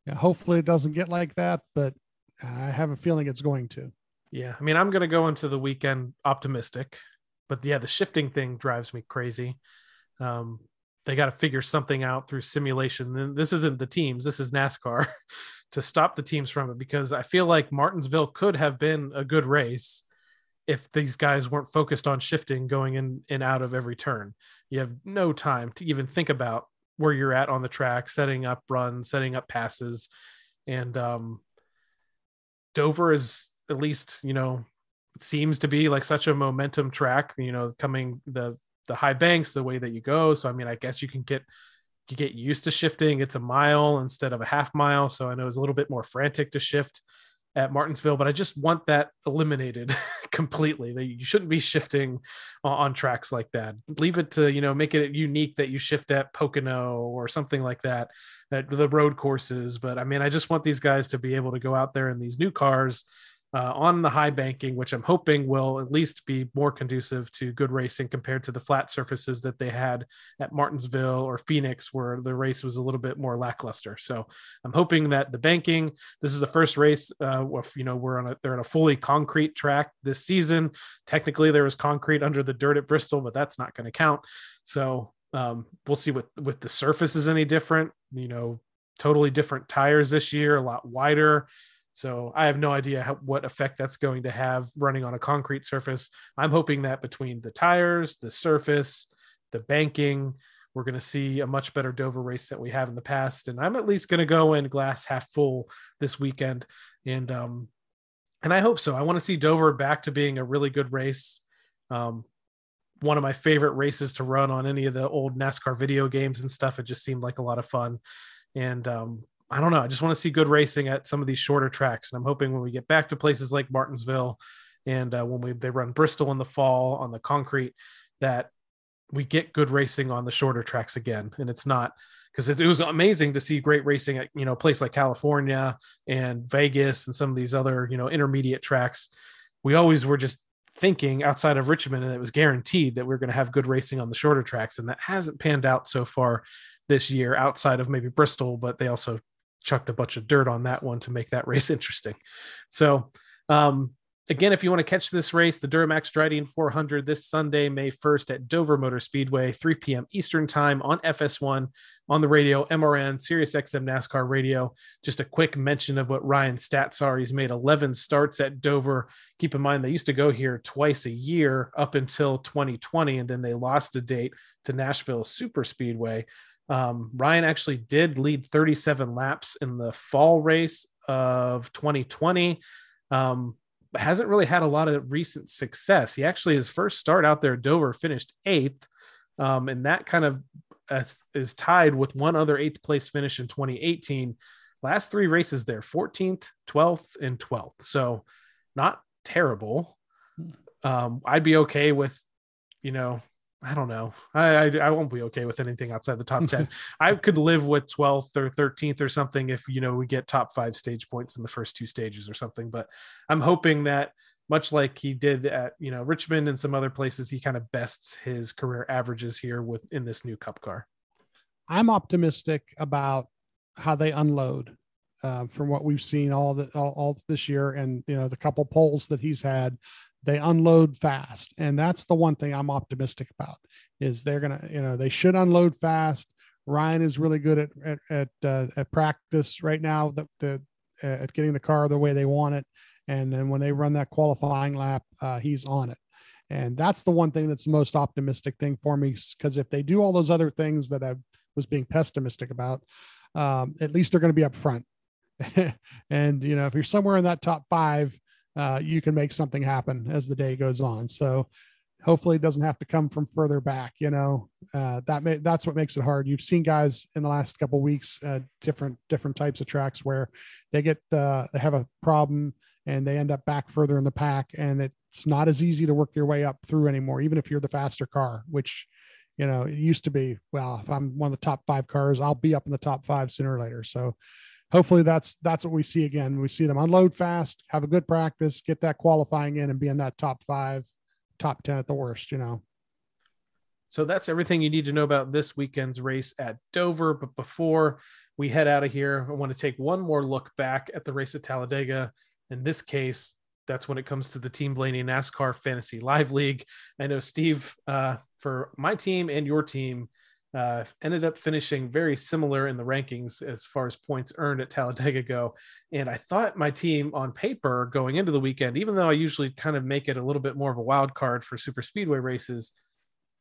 yeah, hopefully it doesn't get like that, but I have a feeling it's going to. Yeah, I mean, I'm going to go into the weekend optimistic, but yeah, the shifting thing drives me crazy. Um, they got to figure something out through simulation. And this isn't the teams, this is NASCAR to stop the teams from it because I feel like Martinsville could have been a good race if these guys weren't focused on shifting going in and out of every turn. You have no time to even think about where you're at on the track, setting up runs, setting up passes. And um, Dover is at least, you know, seems to be like such a momentum track, you know, coming the the high banks, the way that you go. So I mean, I guess you can get you get used to shifting. It's a mile instead of a half mile. So I know it's a little bit more frantic to shift at Martinsville, but I just want that eliminated completely. That you shouldn't be shifting on, tracks like that. Leave it to you know make it unique that you shift at Pocono or something like that at the road courses. But I mean, I just want these guys to be able to go out there in these new cars uh, on the high banking, which I'm hoping will at least be more conducive to good racing compared to the flat surfaces that they had at Martinsville or Phoenix, where the race was a little bit more lackluster. So I'm hoping that the banking, this is the first race. Uh, if, you know, we're on a they're on a fully concrete track this season. Technically, there was concrete under the dirt at Bristol, but that's not going to count. So um, we'll see what with the surface is any different. You know, totally different tires this year, a lot wider. So I have no idea how, what effect that's going to have running on a concrete surface. I'm hoping that between the tires, the surface, the banking, we're going to see a much better Dover race that we have in the past. And I'm at least going to go in glass half full this weekend. And, um, and I hope so. I want to see Dover back to being a really good race. Um, one of my favorite races to run on any of the old NASCAR video games and stuff. It just seemed like a lot of fun. And um, I don't know. I just want to see good racing at some of these shorter tracks, and I'm hoping when we get back to places like Martinsville, and uh, when we they run Bristol in the fall on the concrete, that we get good racing on the shorter tracks again. And it's not because it, it, was amazing to see great racing at you know a place like California and Vegas and some of these other you know intermediate tracks. We always were just thinking outside of Richmond, and it was guaranteed that we are going to have good racing on the shorter tracks, and that hasn't panned out so far this year outside of maybe Bristol, but they also chucked a bunch of dirt on that one to make that race interesting. So, um, again, if you want to catch this race, the Duramax Drydene 400 this Sunday, May 1st at Dover Motor Speedway, 3 p.m. Eastern Time on FS1 on the radio, MRN, Sirius XM NASCAR radio. Just a quick mention of what Ryan's stats are. He's made 11 starts at Dover. Keep in mind, they used to go here twice a year up until 2020, and then they lost a date to Nashville Super Speedway. Um, Ryan actually did lead 37 laps in the fall race of 2020. Um, hasn't really had a lot of recent success. He actually, his first start out there, Dover finished eighth. Um, and that kind of is, is tied with one other eighth place finish in 2018. Last three races there 14th, 12th, and 12th. So not terrible. Hmm. Um, I'd be okay with, you know, I don't know. I, I, I won't be okay with anything outside the top ten. I could live with twelfth or thirteenth or something if you know we get top five stage points in the first two stages or something. But I'm hoping that much like he did at you know Richmond and some other places, he kind of bests his career averages here with in this new Cup car. I'm optimistic about how they unload uh, from what we've seen all the all, all this year, and you know the couple poles that he's had they unload fast. And that's the one thing i'm optimistic about is they're gonna you know they should unload fast. Ryan is really good at at at, uh, at practice right now the, the at getting the car the way they want it. And then when they run that qualifying lap uh, he's on it. And that's the one thing that's the most optimistic thing for me because if they do all those other things that i was being pessimistic about um, at least they're going to be up front. And you know if you're somewhere in that top five uh, you can make something happen as the day goes on. So hopefully it doesn't have to come from further back. You know, uh, that may, that's what makes it hard. You've seen guys in the last couple weeks, uh, different different types of tracks where they get uh, they have a problem and they end up back further in the pack, and it's not as easy to work your way up through anymore, even if you're the faster car, which you know it used to be. Well, if I'm one of the top five cars, I'll be up in the top five sooner or later. So hopefully that's that's what we see again. We see them unload fast, have a good practice, get that qualifying in, and be in that top five, top ten at the worst. You know. So that's everything you need to know about this weekend's race at Dover. But before we head out of here, I want to take one more look back at the race at Talladega. In this case, that's when it comes to the Team Blaney NASCAR Fantasy Live League. I know Steve, uh, for my team and your team, uh, ended up finishing very similar in the rankings as far as points earned at Talladega go. And I thought my team on paper going into the weekend, even though I usually kind of make it a little bit more of a wild card for super speedway races,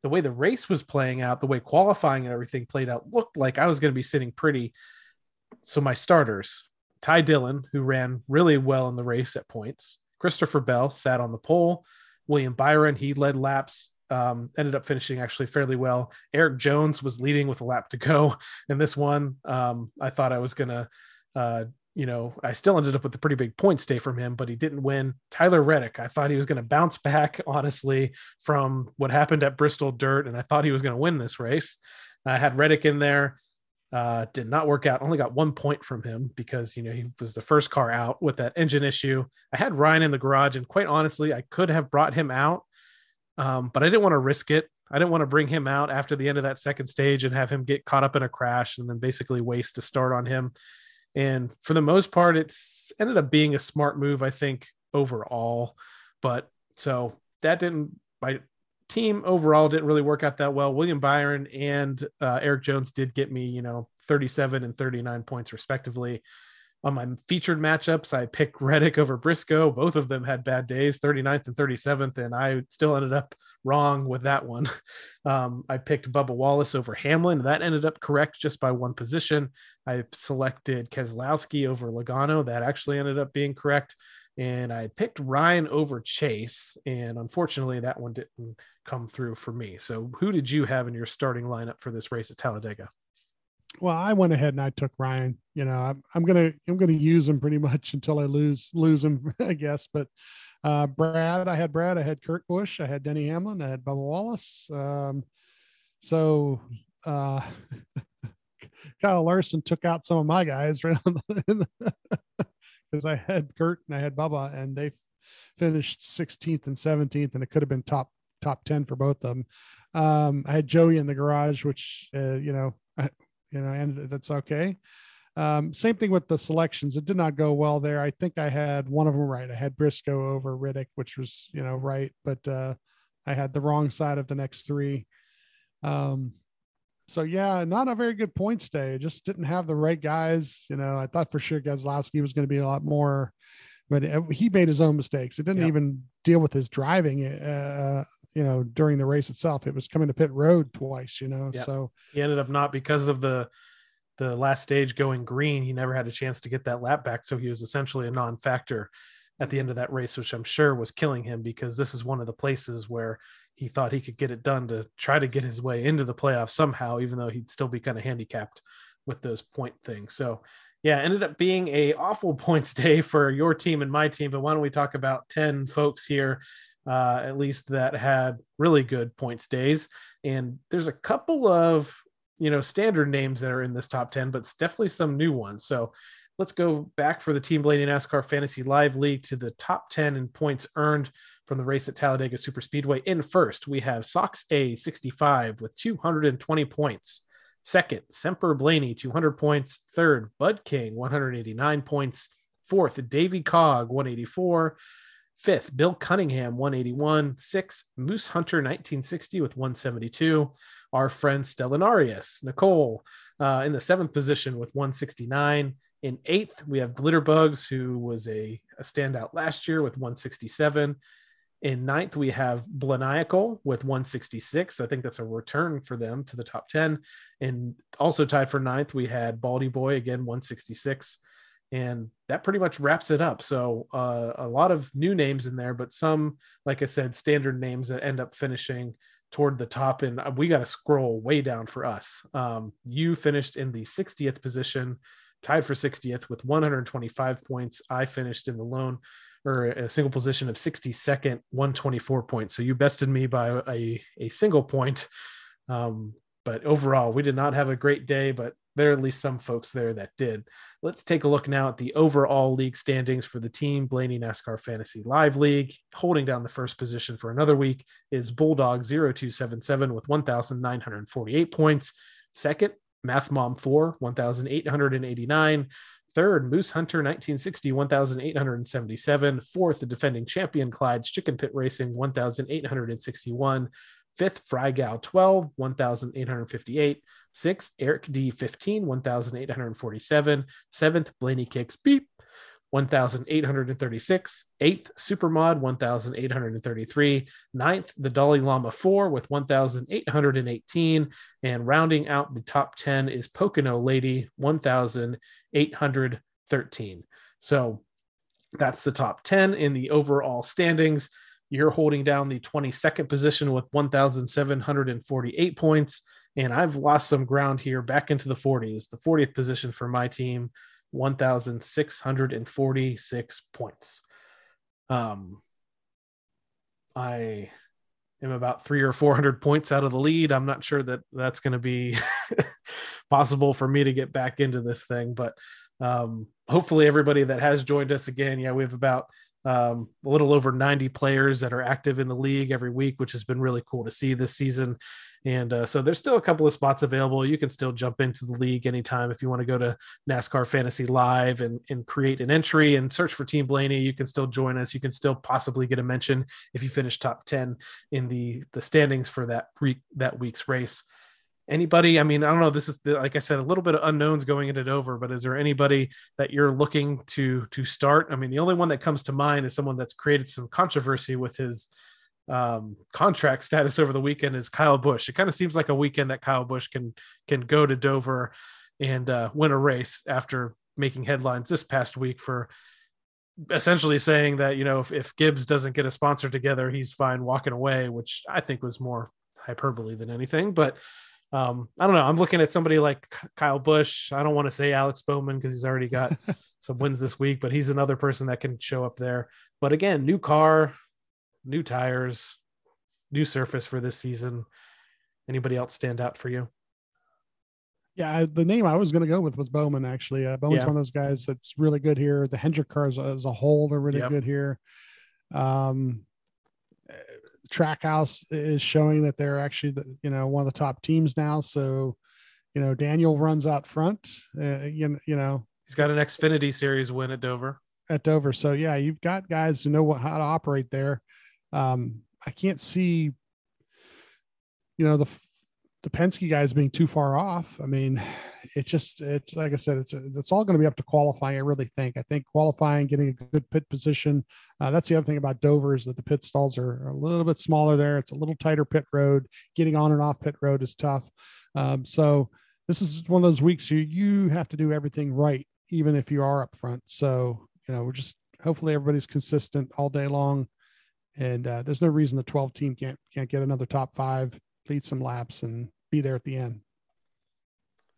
the way the race was playing out, the way qualifying and everything played out, looked like I was going to be sitting pretty. So my starters, Ty Dillon, who ran really well in the race at points, Christopher Bell sat on the pole, William Byron, he led laps um, ended up finishing actually fairly well. Erik Jones was leading with a lap to go in this one. Um, I thought I was gonna, uh, you know, I still ended up with a pretty big points day from him, but he didn't win. Tyler Reddick, I thought he was to bounce back, honestly, from what happened at Bristol Dirt, and I thought he was to win this race. I had Reddick in there. Uh, did not work out. Only got one point from him because you know he was the first car out with that engine issue. I had Ryan in the garage, and quite honestly, I could have brought him out um, but I didn't want to risk it. I didn't want to bring him out after the end of that second stage and have him get caught up in a crash and then basically waste a start on him. And for the most part, it's ended up being a smart move, I think, overall. But so that didn't, my team overall didn't really work out that well. William Byron and uh, Erik Jones did get me, you know, 37 and 39 points respectively on my featured matchups, I picked Reddick over Briscoe. Both of them had bad days, 39th and 37th, and I still ended up wrong with that one. Um, I picked Bubba Wallace over Hamlin. That ended up correct just by one position. I selected Keselowski over Logano. That actually ended up being correct. And I picked Ryan over Chase. And unfortunately, that one didn't come through for me. So, who did you have in your starting lineup for this race at Talladega? Well, I went ahead and I took Ryan. You know, I'm, I'm gonna I'm gonna use him pretty much until I lose lose him, I guess. But uh, Brad, I had Brad, I had Kurt Busch, I had Denny Hamlin, I had Bubba Wallace. Um, so uh, Kyle Larson took out some of my guys right because I had Kurt and I had Bubba, and they finished 16th and 17th, and it could have been top top 10 for both of them. Um, I had Joey in the garage, which uh, you know. I, you know, and that's okay. Um, same thing with the selections. It did not go well there. I think I had one of them right. I had Briscoe over Reddick, which was, you know, right, but uh, I had the wrong side of the next three. Um, so yeah, not a very good points day. Just didn't have the right guys. You know, I thought for sure Keselowski was going to be a lot more, but uh, he made his own mistakes. It didn't yep. even deal with his driving. Uh, you know during the race itself it was coming to pit road twice you know yep. so. He ended up not because of the the last stage going green he never had a chance to get that lap back. So he was essentially a non-factor at the end of that race which i'm sure was killing him because this is one of the places where he thought he could get it done to try to get his way into the playoffs somehow even though he'd still be kind of handicapped with those point things. So yeah ended up being a awful points day for your team and my team but why don't we talk about 10 folks here uh, at least that had really good points days. And there's a couple of you know standard names that are in this top 10, but it's definitely some new ones. So let's go back for the Team Blaney NASCAR Fantasy Live League to the top 10 in points earned from the race at Talladega Super Speedway. In first, we have Sox A 65 with 220 points. Second, Semper Blaney, 200 points. Third, Bud King, 189 points. Fourth, Davy Cog, 184. Fifth, Bill Cunningham, 181. Six, Moose Hunter, 1960 with 172. Our friend Stellanarius, Nicole, uh, in the seventh position with 169. In eighth, we have Glitterbugs, who was a, a standout last year with 167. In ninth, we have Blaniacal with 166. I think that's a return for them to the top 10. And also tied for ninth, we had Baldy Boy, again, 166 and that pretty much wraps it up. So uh, a lot of new names in there, but some, like I said, standard names that end up finishing toward the top. And uh, we got to scroll way down for us. Um, you finished in the 60th position, tied for 60th with 125 points. I finished in the lone or a single position of 62nd, 124 points. So you bested me by a, a single point. Um, but overall, we did not have a great day, but there are at least some folks there that did. Let's take a look now at the overall league standings for the team Blaney NASCAR Fantasy Live League. Holding down the first position for another week is Bulldog 0277 with 1,948 points. Second, Math Mom 4, 1,889. Third, Moose Hunter 1960, 1,877. Fourth, the defending champion Clyde's Chicken Pit Racing, 1,861. Fifth, Frygow 12, 1,858. Sixth, Eric D 15, 1,847. Seventh, Blaney Kicks Beep, 1,836. Eighth, Supermod, 1,833. Ninth, the Dalai Lama 4 with 1,818. And rounding out the top 10 is Pocono Lady, 1,813. So that's the top 10 in the overall standings. You're holding down the 22nd position with 1,748 points. And I've lost some ground here back into the 40s. The 40th position for my team, 1,646 points. Um, I am about three or 400 points out of the lead. I'm not sure that that's going to be possible for me to get back into this thing, but um, hopefully everybody that has joined us again, yeah, we have about um, a little over 90 players that are active in the league every week, which has been really cool to see this season. And uh, so there's still a couple of spots available. You can still jump into the league anytime if you want to go to NASCAR Fantasy Live and, and create an entry and search for Team Blaney. You can still join us. You can still possibly get a mention if you finish top 10 in the the standings for that that week's race. Anybody? I mean, I don't know. This is the, like I said, a little bit of unknowns going into Dover, but is there anybody that you're looking to to start? I mean, the only one that comes to mind is someone that's created some controversy with his um, contract status over the weekend is Kyle Busch. It kind of seems like a weekend that Kyle Busch can can go to Dover and uh, win a race after making headlines this past week for essentially saying that you know if, if Gibbs doesn't get a sponsor together, he's fine walking away, which I think was more hyperbole than anything. But um, I don't know. I'm looking at somebody like Kyle Busch. I don't want to say Alex Bowman because he's already got some wins this week, but he's another person that can show up there. But again, new car, new tires, new surface for this season. Anybody else stand out for you? Yeah, I, the name I was going to go with was Bowman. Actually, uh, Bowman's Yeah. one of those guys that's really good here. The Hendrick cars as a whole, they're really Yep. good here. Um, Trackhouse is showing that they're actually, the, you know, one of the top teams now. So, you know, Daniel runs out front. Uh, you, you know, He's got an Xfinity Series win at Dover. at Dover. So yeah, you've got guys who know what, how to operate there. Um, I can't see, you know, the the Penske guys being too far off. I mean, it just it's like I said, it's it's all going to be up to qualifying. I really think. I think qualifying, getting a good pit position. Uh, that's the other thing about Dover is that the pit stalls are, are a little bit smaller there. It's a little tighter pit road. Getting on and off pit road is tough. Um, so this is one of those weeks you you have to do everything right, even if you are up front. So you know, we're just hopefully everybody's consistent all day long, and uh, there's no reason the 12 team can't can't get another top five, some laps, and be there at the end.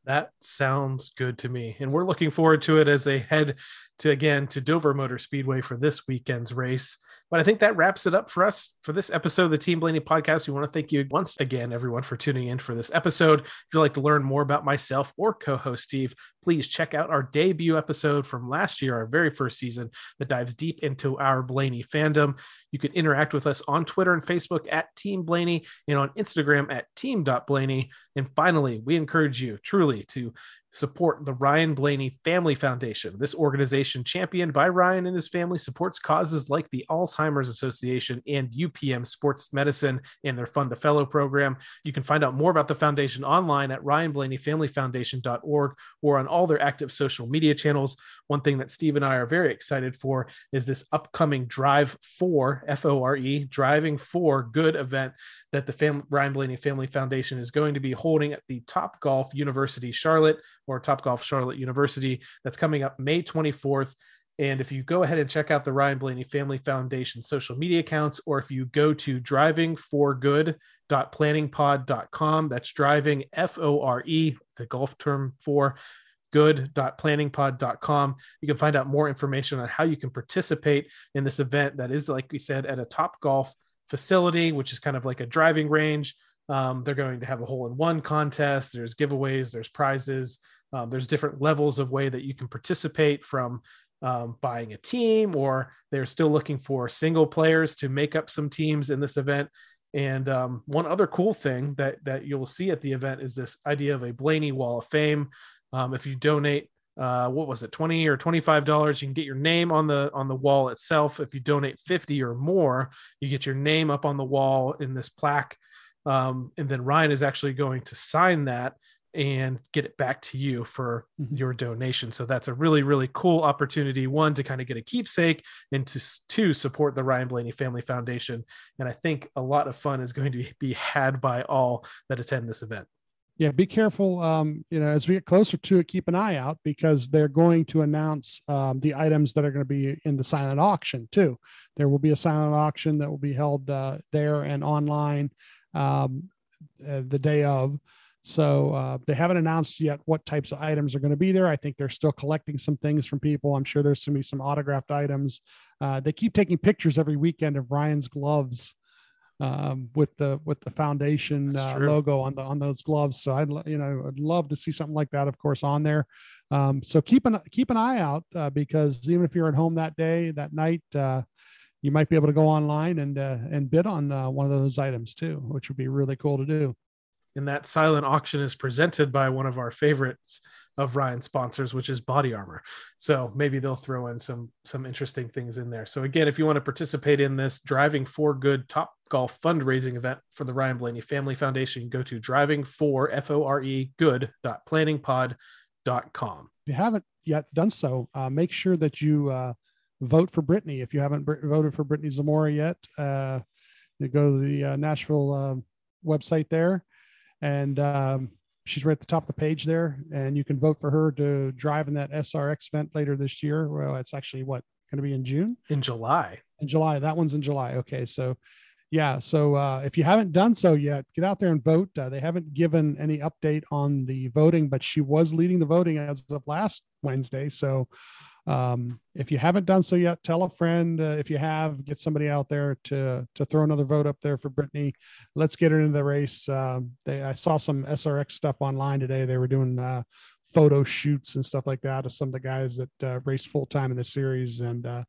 That sounds good to me. And we're looking forward to it as they head to again to Dover Motor Speedway for this weekend's race. But I think that wraps it up for us for this episode of the Team Blaney podcast. We want to thank you once again, everyone, for tuning in for this episode. If you'd like to learn more about myself or co host Steve, please check out our debut episode from last year, our very first season, that dives deep into our Blaney fandom. You can interact with us on Twitter and Facebook at Team Blaney and on Instagram at team.blaney. And finally, we encourage you truly to support the Ryan Blaney Family Foundation. This organization, championed by Ryan and his family, supports causes like the Alzheimer's Association and UPM Sports Medicine and their Fund a Fellow program. You can find out more about the foundation online at ryanblaneyfamilyfoundation.org or on all their active social media channels. One thing that Steve and I are very excited for is this upcoming Drive for F O R E, Driving for Good event that the Fam- Ryan Blaney Family Foundation is going to be holding at the Top Golf University Charlotte or Top Golf Charlotte University. That's coming up May 24th. And if you go ahead and check out the Ryan Blaney Family Foundation social media accounts, or if you go to drivingforgood.planningpod.com, that's driving F O R E, the golf term for good.planningpod.com. You can find out more information on how you can participate in this event that is, like we said, at a Top Golf facility, which is kind of like a driving range. Um, they're going to have a hole in one contest. There's giveaways, there's prizes. Um, there's different levels of way that you can participate from um, buying a team, or they're still looking for single players to make up some teams in this event. And um, one other cool thing that that you'll see at the event is this idea of a Blaney Wall of Fame. Um, if you donate, uh, what was it, twenty or twenty five dollars, you can get your name on the on the wall itself. If you donate fifty or more, you get your name up on the wall in this plaque. Um, and then Ryan is actually going to sign that and get it back to you for Mhm. your donation. So that's a really, really cool opportunity. One to kind of get a keepsake, and to two support the Ryan Blaney Family Foundation. And I think a lot of fun is going to be had by all that attend this event. Yeah, be careful. Um, you know, as we get closer to it, keep an eye out because they're going to announce um, the items that are going to be in the silent auction too. There will be a silent auction that will be held uh, there and online um, uh, the day of. So uh, they haven't announced yet what types of items are going to be there. I think they're still collecting some things from people. I'm sure there's going to be some autographed items. Uh, they keep taking pictures every weekend of Ryan's gloves um, with the with the foundation uh, logo on the on those gloves. So I'd you know I'd love to see something like that, of course, on there. Um, so keep an keep an eye out uh, because even if you're at home that day that night, uh, you might be able to go online and uh, and bid on uh, one of those items too, which would be really cool to do. And that silent auction is presented by one of our favorites of Ryan's sponsors, which is Body Armor. So maybe they'll throw in some some interesting things in there. So again, if you want to participate in this Driving for Good Top Golf fundraising event for the Ryan Blaney Family Foundation, go to driving for f o r e good dot planningpod.com. If you haven't yet done so, uh, make sure that you uh, vote for Brittany. If you haven't voted for Brittany Zamora yet, uh, you go to the uh, Nashville um website there, and um, she's right at the top of the page there, and you can vote for her to drive in that SRX event later this year. Well, it's actually what going to be in June, In July, in July. That one's in July. Okay, so yeah, so uh, if you haven't done so yet, get out there and vote. Uh, they haven't given any update on the voting, but she was leading the voting as of last Wednesday. So um, if you haven't done so yet, tell a friend. Uh, if you have, get somebody out there to to throw another vote up there for Brittany. Let's get her into the race. Um, they, I saw some SRX stuff online today. They were doing uh, photo shoots and stuff like that of some of the guys that uh, race full time in the series, and uh,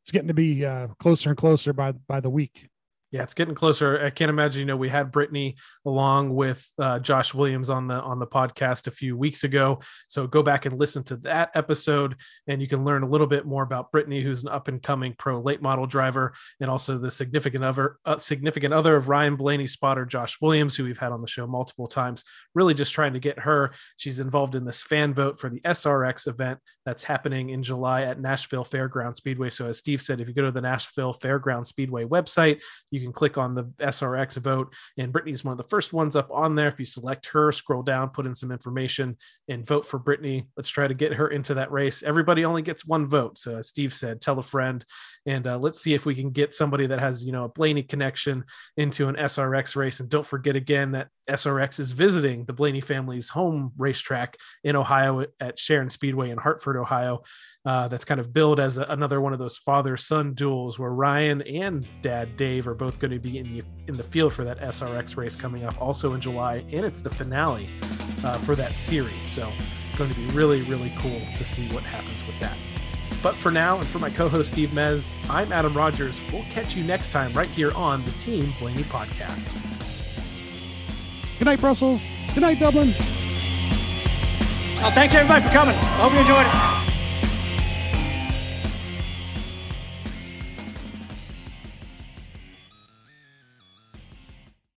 it's getting to be uh, closer and closer by by the week. Yeah, it's getting closer. I can't imagine. You know, we had Brittany along with uh, Josh Williams on the on the podcast a few weeks ago. So go back and listen to that episode, and you can learn a little bit more about Brittany, who's an up and coming pro late model driver, and also the significant other uh, significant other of Ryan Blaney spotter Josh Williams, who we've had on the show multiple times. Really, just trying to get her. She's involved in this fan vote for the SRX event that's happening in July at Nashville Fairground Speedway. So as Steve said, if you go to the Nashville Fairground Speedway website, you can click on the SRX vote, and Brittany's one of the first ones up on there. If you select her, scroll down, put in some information, and vote for Brittany. Let's try to get her into that race. Everybody only gets one vote, so as Steve said, tell a friend, and uh, let's see if we can get somebody that has you know a Blaney connection into an SRX race. And don't forget again that SRX is visiting the Blaney family's home racetrack in Ohio at Sharon Speedway in Hartford, Ohio uh, that's kind of billed as a, another one of those father son duels where Ryan and Dad Dave are both going to be in the in the field for that SRX race coming up also in July, and it's the finale uh, for that series. So going to be really really cool to see what happens with that. But for now, and for my co-host Steve Mez, I'm Adam Rogers. We'll catch you next time right here on the Team Blaney Podcast. Good night, Brussels. Good night, Dublin. Oh, thanks everybody for coming. I hope you enjoyed it.